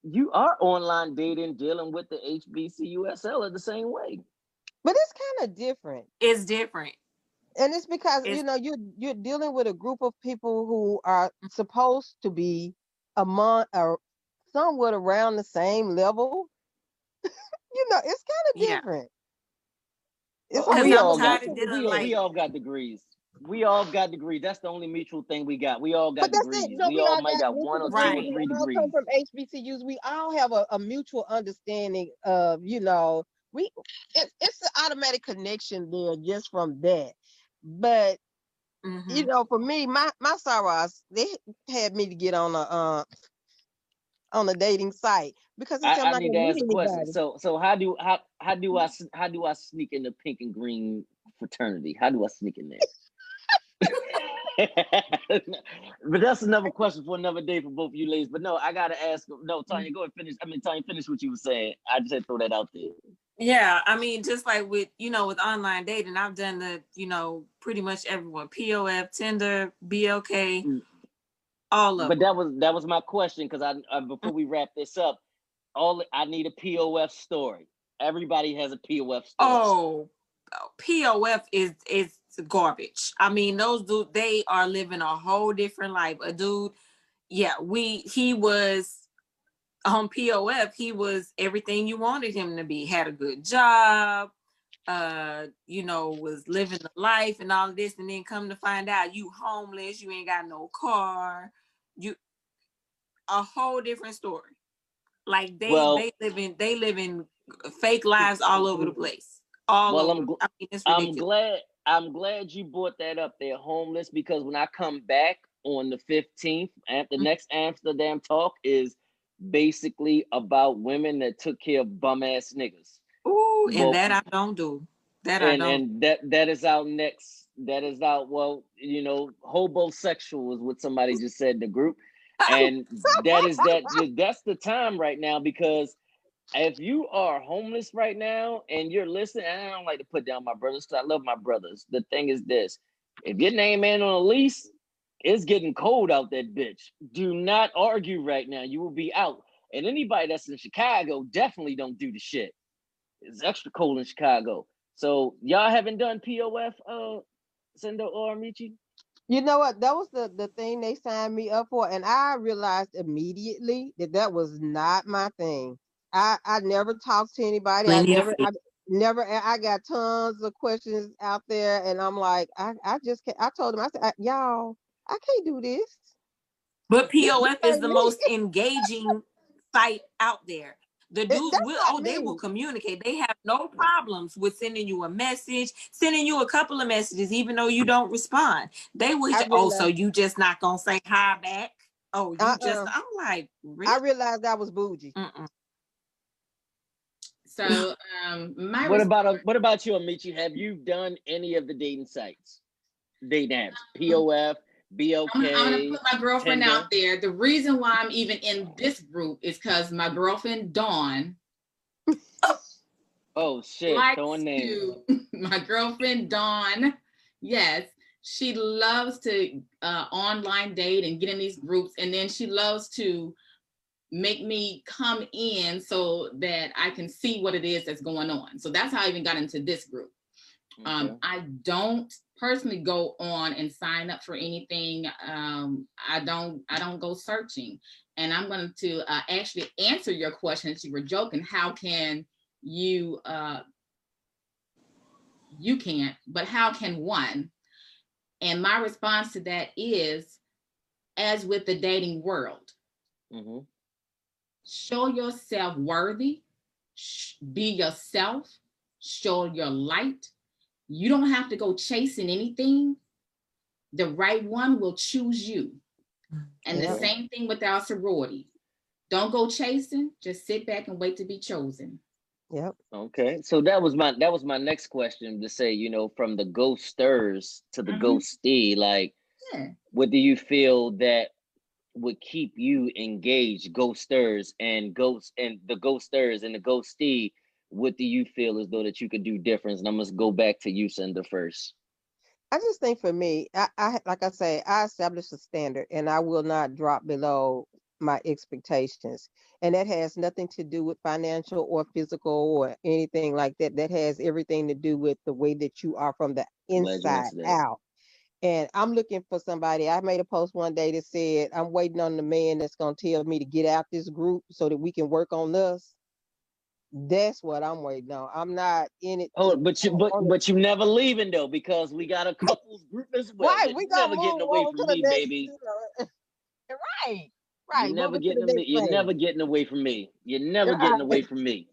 you are online dating, dealing with the HBCUSL in the same way. But it's kind of different. It's different. And it's because It's- you know you're you're dealing with a group of people who are supposed to be among or somewhat around the same level. you know, it's kind of Yeah. different. It's Well, we all got we, like- we all got degrees. We all got degrees. That's the only mutual thing we got. We all got degrees. it. No, we, all might got mutual one or two Right. or degrees. three We all degrees. come from HBCUs. We all have a, a mutual understanding of, you know, we it, it's an automatic connection there just from that. But Mhm. you know, for me, my my sorors, they had me to get on a uh on a dating site because I, I need to ask a question. So so how do how how do I how do I sneak in the pink and green fraternity? How do I sneak in there? but that's another question for another day for both of you ladies. But no, I gotta ask. No, Tanya, go and finish. I mean, Tanya, finish what you were saying. I just had to throw that out there. Yeah, I mean, just like with you know, with online dating, I've done the you know pretty much everyone POF, Tinder, BLK, Mm. all of But them. that was that was my question because I, I before we wrap this up, all I need a POF story. Everybody has a POF story. Oh, POF is is garbage. I mean, those dude they are living a whole different life. A dude, yeah, we he was on POF. He was everything you wanted him to be. Had a good job, uh, you know, was living the life and all this, and then come to find out you homeless, you ain't got no car, you a whole different story. Like they Well- they live in they live in fake lives all over the place. All Well, over. I'm gl- I mean, it's I'm glad I'm glad you brought that up there, homeless, because when I come back on the 15th, at the Mhm. next Amsterdam talk is basically about women that took care of bum ass niggas. Ooh, and that I don't do. That I don't. and that that is out next. That is out, well, you know, hobosexual is what somebody just said in the group. And that is that that's the time right now because if you are homeless right now and you're listening, and I don't like to put down my brothers because I love my brothers. The thing is this if your name ain't on a lease, it's getting cold out that bitch. Do not argue right now. You will be out. And anybody that's in Chicago definitely don't do the shit. It's extra cold in Chicago. So y'all haven't done POF, uh, Sendo or Michi? You know what? That was the the thing they signed me up for, and I realized immediately that that was not my thing. I I never talked to anybody. I never I never. I got tons of questions out there, and I'm like, I I just can't. I told them, I said, I, y'all, I can't do this. But POF is the most engaging site out there. The dudes will, oh, they will communicate. They have no problems with sending you a message, sending you a couple of messages, even though you don't respond. They will, I oh, so you just not gonna say hi back? Oh, you just, Uh-uh. I'm like, I realized I was bougie. Mm-mm. So um my What about uh, what about you, Amici? Have you done any of the dating sites? Dating apps, POF, I'm, I'm gonna put my girlfriend Tinder. out there. The reason why I'm even in this group is because my girlfriend Dawn Oh shit, likes throwing names. my girlfriend Dawn. Yes, she loves to uh, online date and get in these groups, and then she loves to make me come in so that I can see what it is that's going on. So that's how I even got into this group. Um, I don't personally go on and sign up for anything. Um, I don't. I don't go searching. And I'm going to uh, actually answer your question. You were joking. How can you? Uh, you can't. But how can one? And my response to that is, as with the dating world, Mhm. Show yourself worthy. Be yourself. Show your light. You don't have to go chasing anything. The right one will choose you. And Yeah. the same thing with our sorority. Don't go chasing, just sit back and wait to be chosen. Yep. Okay, so that was my that was my next question to say, you know, from the ghosters to the Mhm. ghostee, like, Yeah. what do you feel that would keep you engaged, ghosters and ghosts and the ghosters and the ghostee? What do you feel as though that you could do difference? And I must go back to you, Cinder, first. I just think for me, I, I like I say, I established a standard and I will not drop below my expectations. And that has nothing to do with financial or physical or anything like that. That has everything to do with the way that you are from the inside out. And I'm looking for somebody. I made a post one day that said, I'm waiting on the man that's going to tell me to get out this group so that we can work on us. That's what I'm waiting on. I'm not in it. Oh, but you but but you never leaving though because we got a couples group as well. Right, we got never getting away from me, baby. right, right. You're never getting me, you're never getting away from me. You're never getting away from me.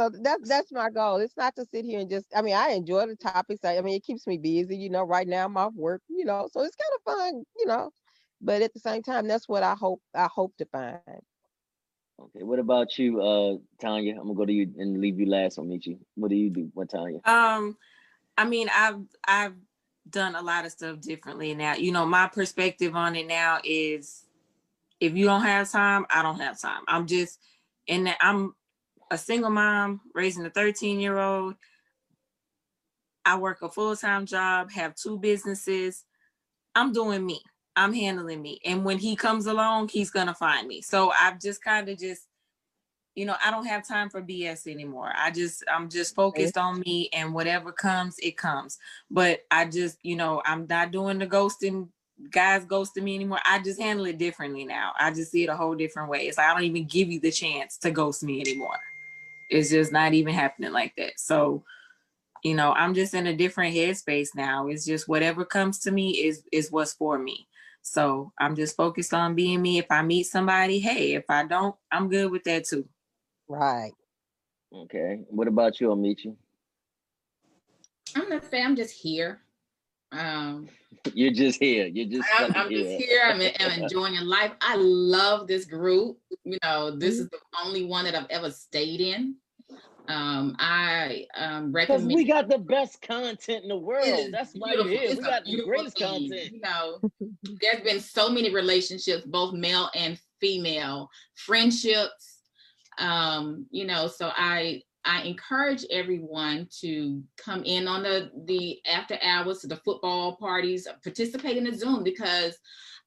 So that's that's my goal. It's not to sit here and just. I mean, I enjoy the topics. I, I mean, it keeps me busy. You know, right now I'm off work. You know, so it's kind of fun. You know, but at the same time, that's what I hope. I hope to find. Okay, what about you, uh, Tanya? I'm gonna go to you and leave you last on Michi. What do you do? What Tanya? Um, I mean, I've I've done a lot of stuff differently now. You know, my perspective on it now is if you don't have time, I don't have time. I'm just and that I'm a single mom raising a 13 year old. I work a full time job, have two businesses. I'm doing me. I'm handling me. And when he comes along, he's gonna find me. So I've just kind of just, you know, I don't have time for BS anymore. I just, I'm just focused on me and whatever comes, it comes. But I just, you know, I'm not doing the ghosting, guys ghosting me anymore. I just handle it differently now. I just see it a whole different way. It's like I don't even give you the chance to ghost me anymore. It's just not even happening like that. So, you know, I'm just in a different headspace now. It's just whatever comes to me is is what's for me. So I'm just focused on being me. If I meet somebody, hey, if I don't, I'm good with that too. Right. Okay. What about you, Amici? I'm gonna say I'm just here. Um, You're just here. You're just I'm, I'm just here. here. I'm, I'm enjoying life. I love this group. You know, this is the only one that I've ever stayed in. Um, I um, Because recommend. we got the best content in the world. It is That's why you're here. It's We got the greatest thing. content. You know, there's been so many relationships, both male and female, friendships. Um, you know, so I I encourage everyone to come in on the the after hours to the football parties, participate in the Zoom because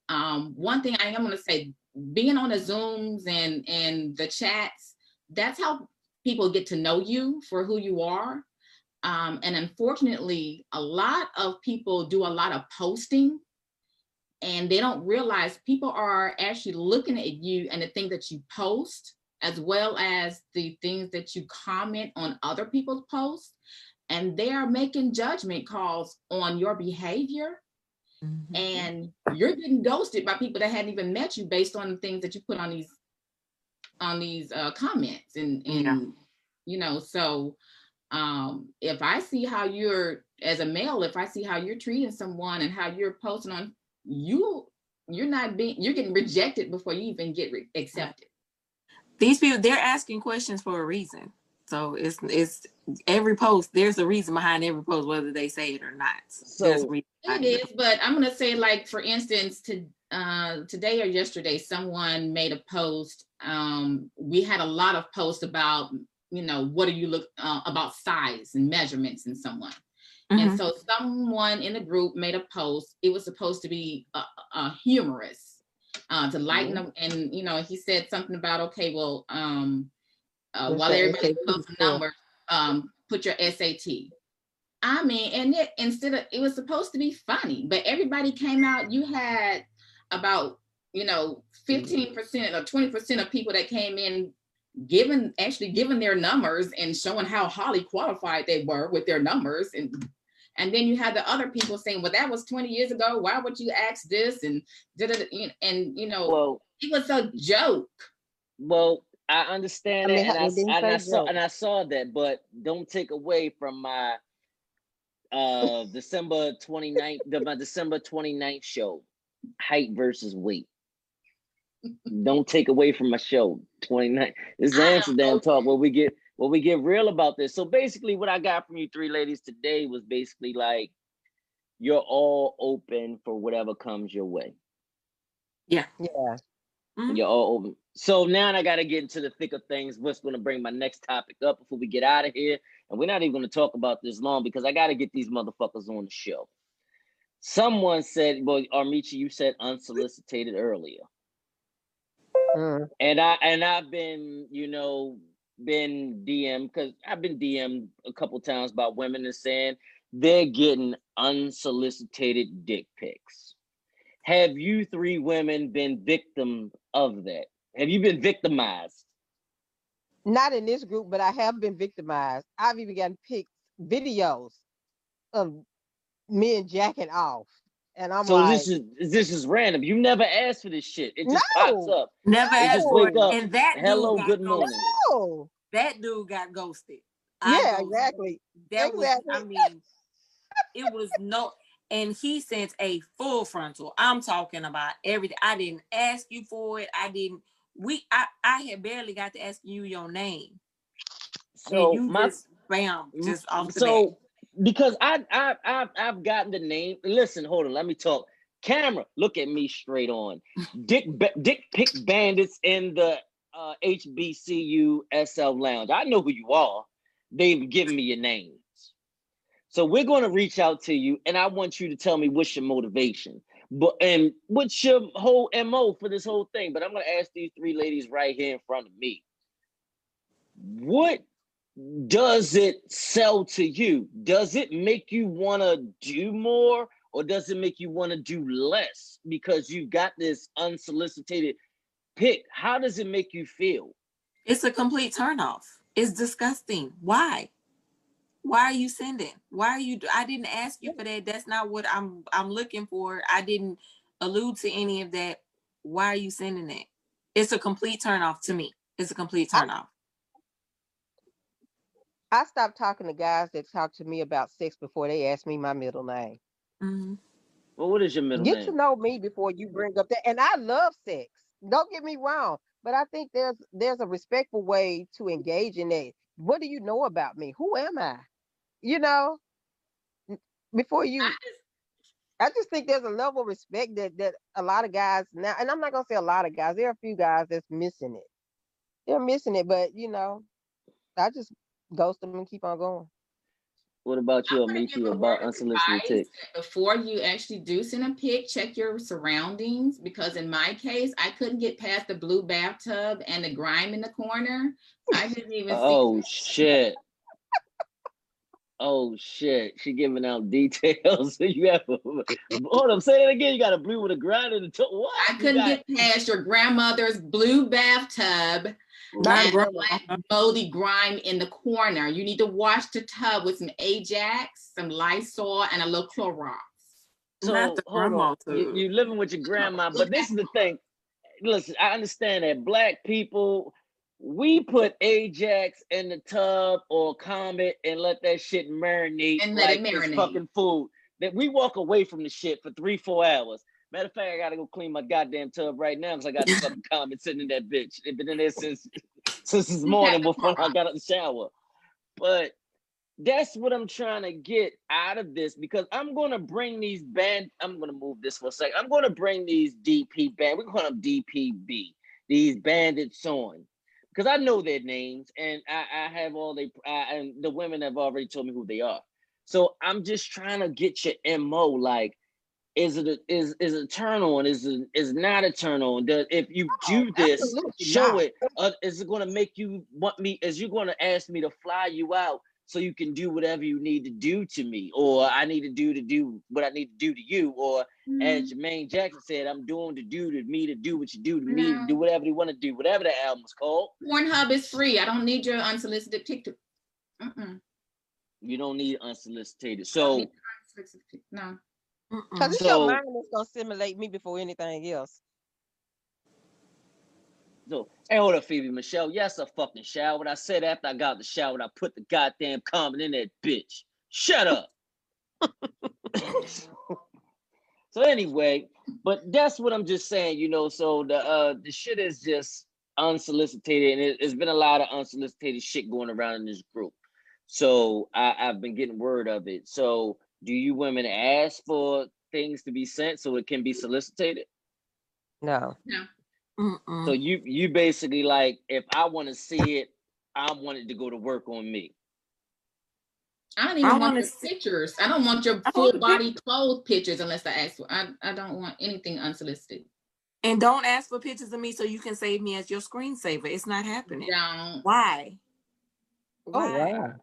um, one thing I am going to say, being on the Zooms and and the chats, that's how people get to know you for who you are. Um, and unfortunately, a lot of people do a lot of posting and they don't realize people are actually looking at you and the things that you post, as well as the things that you comment on other people's posts. And they are making judgment calls on your behavior. And you're getting ghosted by people that hadn't even met you based on the things that you put on these on these uh, comments and and Yeah. you know so um if i see how you're as a male if i see how you're treating someone and how you're posting on you you're not being you're getting rejected before you even get re- accepted These people, they're asking questions for a reason. So it's it's every post. There's a reason behind every post, whether they say it or not. So- it but i'm going to say like for instance to uh today or yesterday someone made a post um we had a lot of posts about you know what do you look uh, about size and measurements in someone Mhm. And so someone in the group made a post. It was supposed to be uh, humorous uh, to lighten them, And, you know, he said something about, okay, well, um, uh, while everybody for? numbers, um, put your SAT. I mean, and it, instead of, it was supposed to be funny, but everybody came out. You had about, you know, 15% or 20% of people that came in given actually given their numbers and showing how highly qualified they were with their numbers and and then you had the other people saying well that was 20 years ago. Why would you ask this? And did it and you know Well, it was a joke. Well, I understand I that, mean, and I, how- s- they didn't and I saw and I saw that, but don't take away from my uh December 29th, the, my December 29th show, height versus weight. don't take away from my show 29. This is I am Amsterdam talk where we get where we get real about this. So basically, what I got from you three ladies today was basically like you're all open for whatever comes your way. Yeah. Mhm. You're all open. So now I got to get into the thick of things. What's going to bring my next topic up before we get out of here? And we're not even going to talk about this long because I got to get these motherfuckers on the show. Someone said, well, Armici, you said unsolicited earlier. Mm. And I and I've been, you know, been DM because I've been DM a couple times by women and saying they're getting unsolicited dick pics. Have you three women been victim of that? Have you been victimized? Not in this group, but I have been victimized. I've even gotten picked videos of men jacking off. And I'm so like, this is this is random. You never asked for this shit. It just pops No. up. Never You asked just for it. up. And that Hello, dude got good morning. ghosted. oh, That dude got ghosted. I yeah, ghosted. exactly. That was, I mean, it was no, and he sent a full frontal. I'm talking about everything. I didn't ask you for it. I didn't. We, I, I had barely got to ask you your name, So and you my just bam, just off the bat. so because I I I've I've gotten the name. Listen, hold on, let me talk. Camera, look at me straight on. Dick Dick Pick Bandits in the uh, HBCU SL Lounge. I know who you are. They've given me your names. So we're going to reach out to you, and I want you to tell me what's your motivation, but and what's your whole mo for this whole thing. But I'm going to ask these three ladies right here in front of me. What does it sell to you? Does it make you want to do more or does it make you want to do less because you've got this unsolicited pick? How does it make you feel? it's a complete turnoff. It's disgusting. Why? Why are you sending? Why are you? I didn't ask you for that. That's not what I'm. I'm looking for. I didn't allude to any of that. Why are you sending that? It's a complete turnoff to me. It's a complete I- turnoff. I stopped talking to guys that talk to me about sex before they ask me my middle name. Mhm. Well, what is your middle Get name? Get to know me before you bring up that. And I love sex. Don't get me wrong, but I think there's there's a respectful way to engage in that. What do you know about me? Who am I? You know, before you I just- I just think there's a level of respect that that a lot of guys now, and I'm not gonna say a lot of guys. There are a few guys that's missing it. They're missing it, but you know, I just ghost them and keep on going. What about you, I'm gonna Amici, about word unsolicited advice text? Before you actually do send a pic, check your surroundings because in my case, I couldn't get past the blue bathtub and the grime in the corner. I didn't even Oh shit. Oh shit. She giving out details. you have a, hold up, say that again. You got a blue with a grind in the top. What? I couldn't got- get past your grandmother's blue bathtub Not and moldy grime in the corner. You need to wash the tub with some Ajax, some Lysol, and a little Clorox. So Not the grandma on. You, too. you living with your grandma, but this is the thing. Listen, I understand that black people we put Ajax in the tub or Comet and let that shit marinate And let it like it's marinate. fucking food. That we walk away from the shit for three, four hours. Matter of fact, I gotta go clean my goddamn tub right now because I got fucking Comet sitting in that bitch. It's been in there since since this morning before I got out the shower. But that's what I'm trying to get out of this because I'm gonna bring these band. I'm gonna move this for a second. I'm gonna bring these DP band. We call them DPB. These bandits on because I know their names and I, I have all they uh, and the women have already told me who they are. So I'm just trying to get your mo. Like, is it is is a turn on? Is it is not eternal turn on? Does if you do this, show not. it. Uh, is it going to make you want me? Is you going to ask me to fly you out so you can do whatever you need to do to me, or I need to do to do what I need to do to you, or as Jermaine Jackson said, I'm doing to do to me to do what you do to me to do whatever you want to do, whatever the album's called. Pornhub is free. I don't need your unsolicited TikTok. Mm-mm. You don't need unsolicited. So No. Because it's So- your mind that's gonna simulate me before anything else. So, hey, hold up, Phoebe Michelle. Yes, I fucking showered. I said after I got out the shower, I put the goddamn comment in that bitch. Shut up. so anyway, but that's what I'm just saying, you know. So the uh the shit is just unsolicited, and it, there's been a lot of unsolicited shit going around in this group. So I, I've been getting word of it. So do you women ask for things to be sent so it can be solicited? No. Mm-mm. So you you basically like if I want to see it, I want it to go to work on me. I don't even I want wanna your see- pictures. I don't want your full don't- body clothes pictures unless I ask for. I, I don't want anything unsolicited. And don't ask for pictures of me so you can save me as your screensaver. It's not happening. Don't. Why? Oh Why? wow.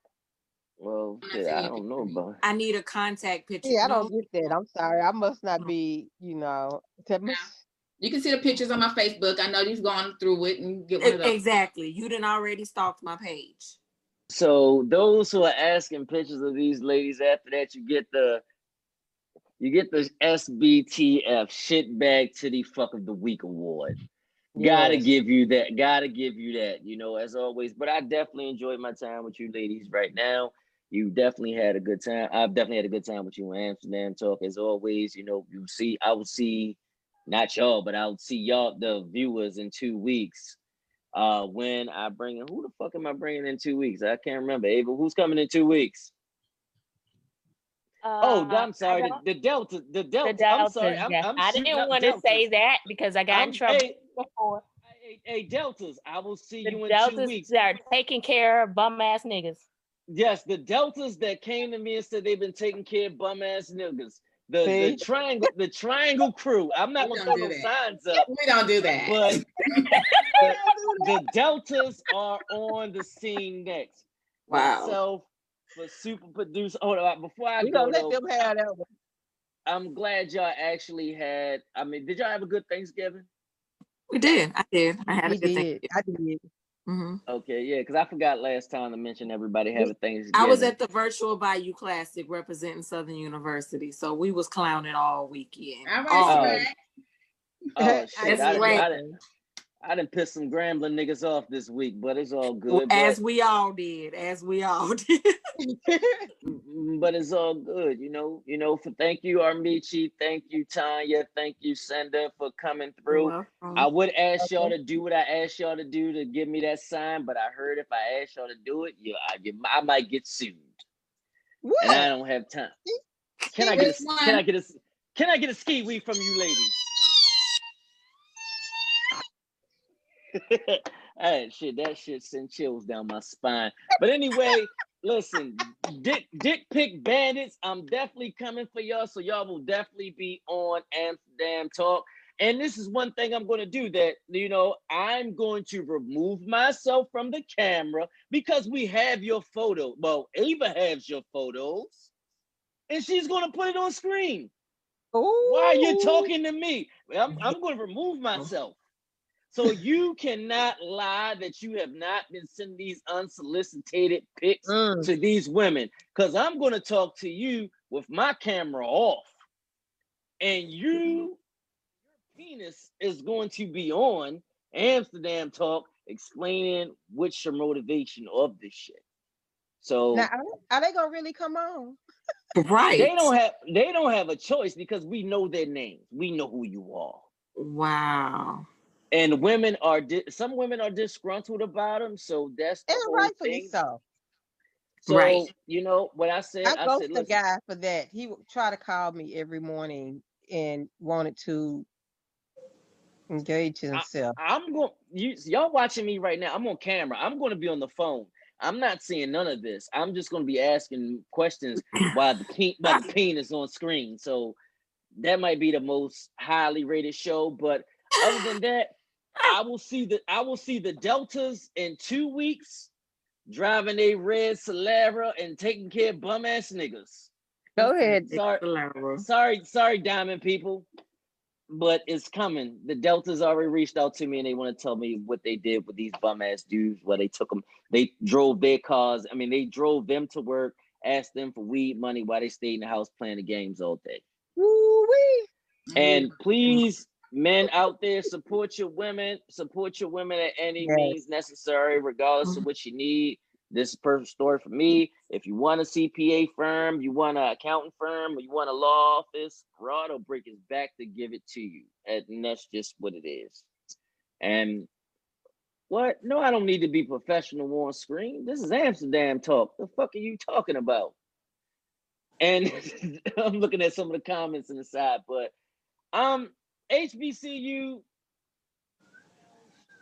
Well, I'm shit, I don't know read. about. I need a contact picture. Yeah, I don't get that. I'm sorry. I must not be, you know. tell No. You can see the pictures on my Facebook. I know you've gone through it and get one of those. Exactly. You didn't already stalked my page. So those who are asking pictures of these ladies after that, you get the you get the SBTF shit bag titty fuck of the week award. Gotta Yes. give you that. Gotta give you that. You know, as always. But I definitely enjoyed my time with you ladies right now. You definitely had a good time. I've definitely had a good time with you in Amsterdam talk as always. You know, you see, I will see, not y'all, but I'll see y'all, the viewers in two weeks. Uh, when I bring in, who the fuck am I bringing in two weeks? I can't remember. Ava, who's coming in two weeks? oh, Uh, I'm sorry. The, the Delta, the Delta. the I'm sorry. I'm, yes. I'm I didn't want to say that because I got I'm- in trouble hey, before. Hey, hey, Deltas, I will see The you in two Deltas weeks. are taking care of bum ass niggas. Yes, the Deltas that came to me and said they've been taking care of bum ass niggas. The See? the triangle the triangle crew. I'm not We gonna don't put no that. signs up, We don't do that. but the, the Deltas are on the scene next. Wow. Myself for super producer. Hold on, before I We go let though, them have that one. I'm glad y'all actually had. I mean, did y'all have a good Thanksgiving? We did. I did. I had We a good did. I did. Hmm Okay, yeah, because I forgot last time to mention everybody having Thanksgiving. I was at the virtual Bayou Classic representing Southern University, so we was clowning all weekend. All All right, Oh, Swag. Oh That's shit! I, right. I, didn't, I didn't piss some Grambling niggas off this week, but it's all Well, good. as but, we all did, as we all did. mm, but it's all good, you know. You know, for thank you, Armici, thank you, Tanya, thank you, Senda, for coming through. Welcome. I would ask y'all to do what I asked y'all to do to give me that sign, but I heard if I asked y'all to do it, you, I, you, I might get sued, What? and I don't have time. Can I get a, can I get a can I get a skee-wee from you ladies? hey, shit, that shit sent chills down my spine. But anyway, listen, dick dick pick bandits. I'm definitely coming for y'all, so y'all will definitely be on Amsterdam Talk. And this is one thing I'm going to do that, you know, I'm going to remove myself from the camera because we have your photo. Well, Ava has your photos, and she's going to put it on screen. Why are you talking to me? I'm, I'm going to remove oh. myself. So you cannot lie that you have not been sending these unsolicited pics Mm. to these women because I'm going to talk to you with my camera off. And you, your penis is going to be on Amsterdam Talk explaining what's your motivation of this shit. So Now, are, are they gonna really come on? Right. they don't have they don't have a choice because we know their names. We know who you are. Wow. And women are di- some women are disgruntled about them, so that's the And whole rightfully thing. so. So Right. you know what I said. I I, said, the guy for that. He would try to call me every morning and wanted to engage himself. I'm going. You y'all watching me right now. I'm on camera. I'm going to be on the phone. I'm not seeing none of this. I'm just going to be asking questions while the pe- while the penis on screen. So that might be the most highly rated show. But other than that, I will see the I will see the Deltas in two weeks driving a red Solara and taking care of bum ass niggas. Go ahead. Sorry, sorry, sorry, Diamond people, but it's coming. The Deltas already reached out to me and they want to tell me what they did with these bum ass dudes. Where they took them, they drove their cars. I mean, they drove them to work, asked them for weed money while they stayed in the house playing the games all day. Woo-wee. And mm-hmm. please, men out there, support your women. Support your women at any Yes. means necessary, regardless of what you need. This is a perfect story for me. If you want a CPA firm, you want an accountant firm, or you want a law office, Rod will break his back to give it to you. And that's just what it is. And what? No, I don't need to be professional on screen. This is Amsterdam talk. The fuck are you talking about? And I'm looking at some of the comments in the side, but um, HBCU.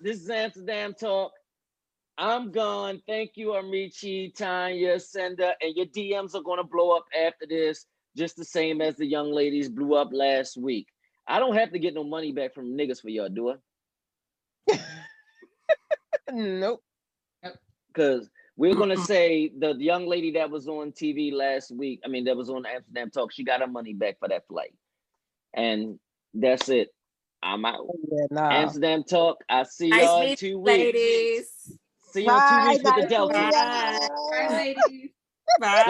This is Amsterdam talk. I'm gone. Thank you, Amici, Tanya, Senda, and your DMs are gonna blow up after this, just the same as the young ladies blew up last week. I don't have to get no money back from niggas for y'all, do I? Nope. Because we're gonna say the young lady that was on TV last week, I mean that was on Amsterdam Talk, she got her money back for that flight. And that's it. I'm out. Oh, yeah, nah. Amsterdam Talk. I see Nice y'all in two weeks. ladies. See you in two Bye, weeks with the guys. Delta. Bye. Bye, ladies. Bye.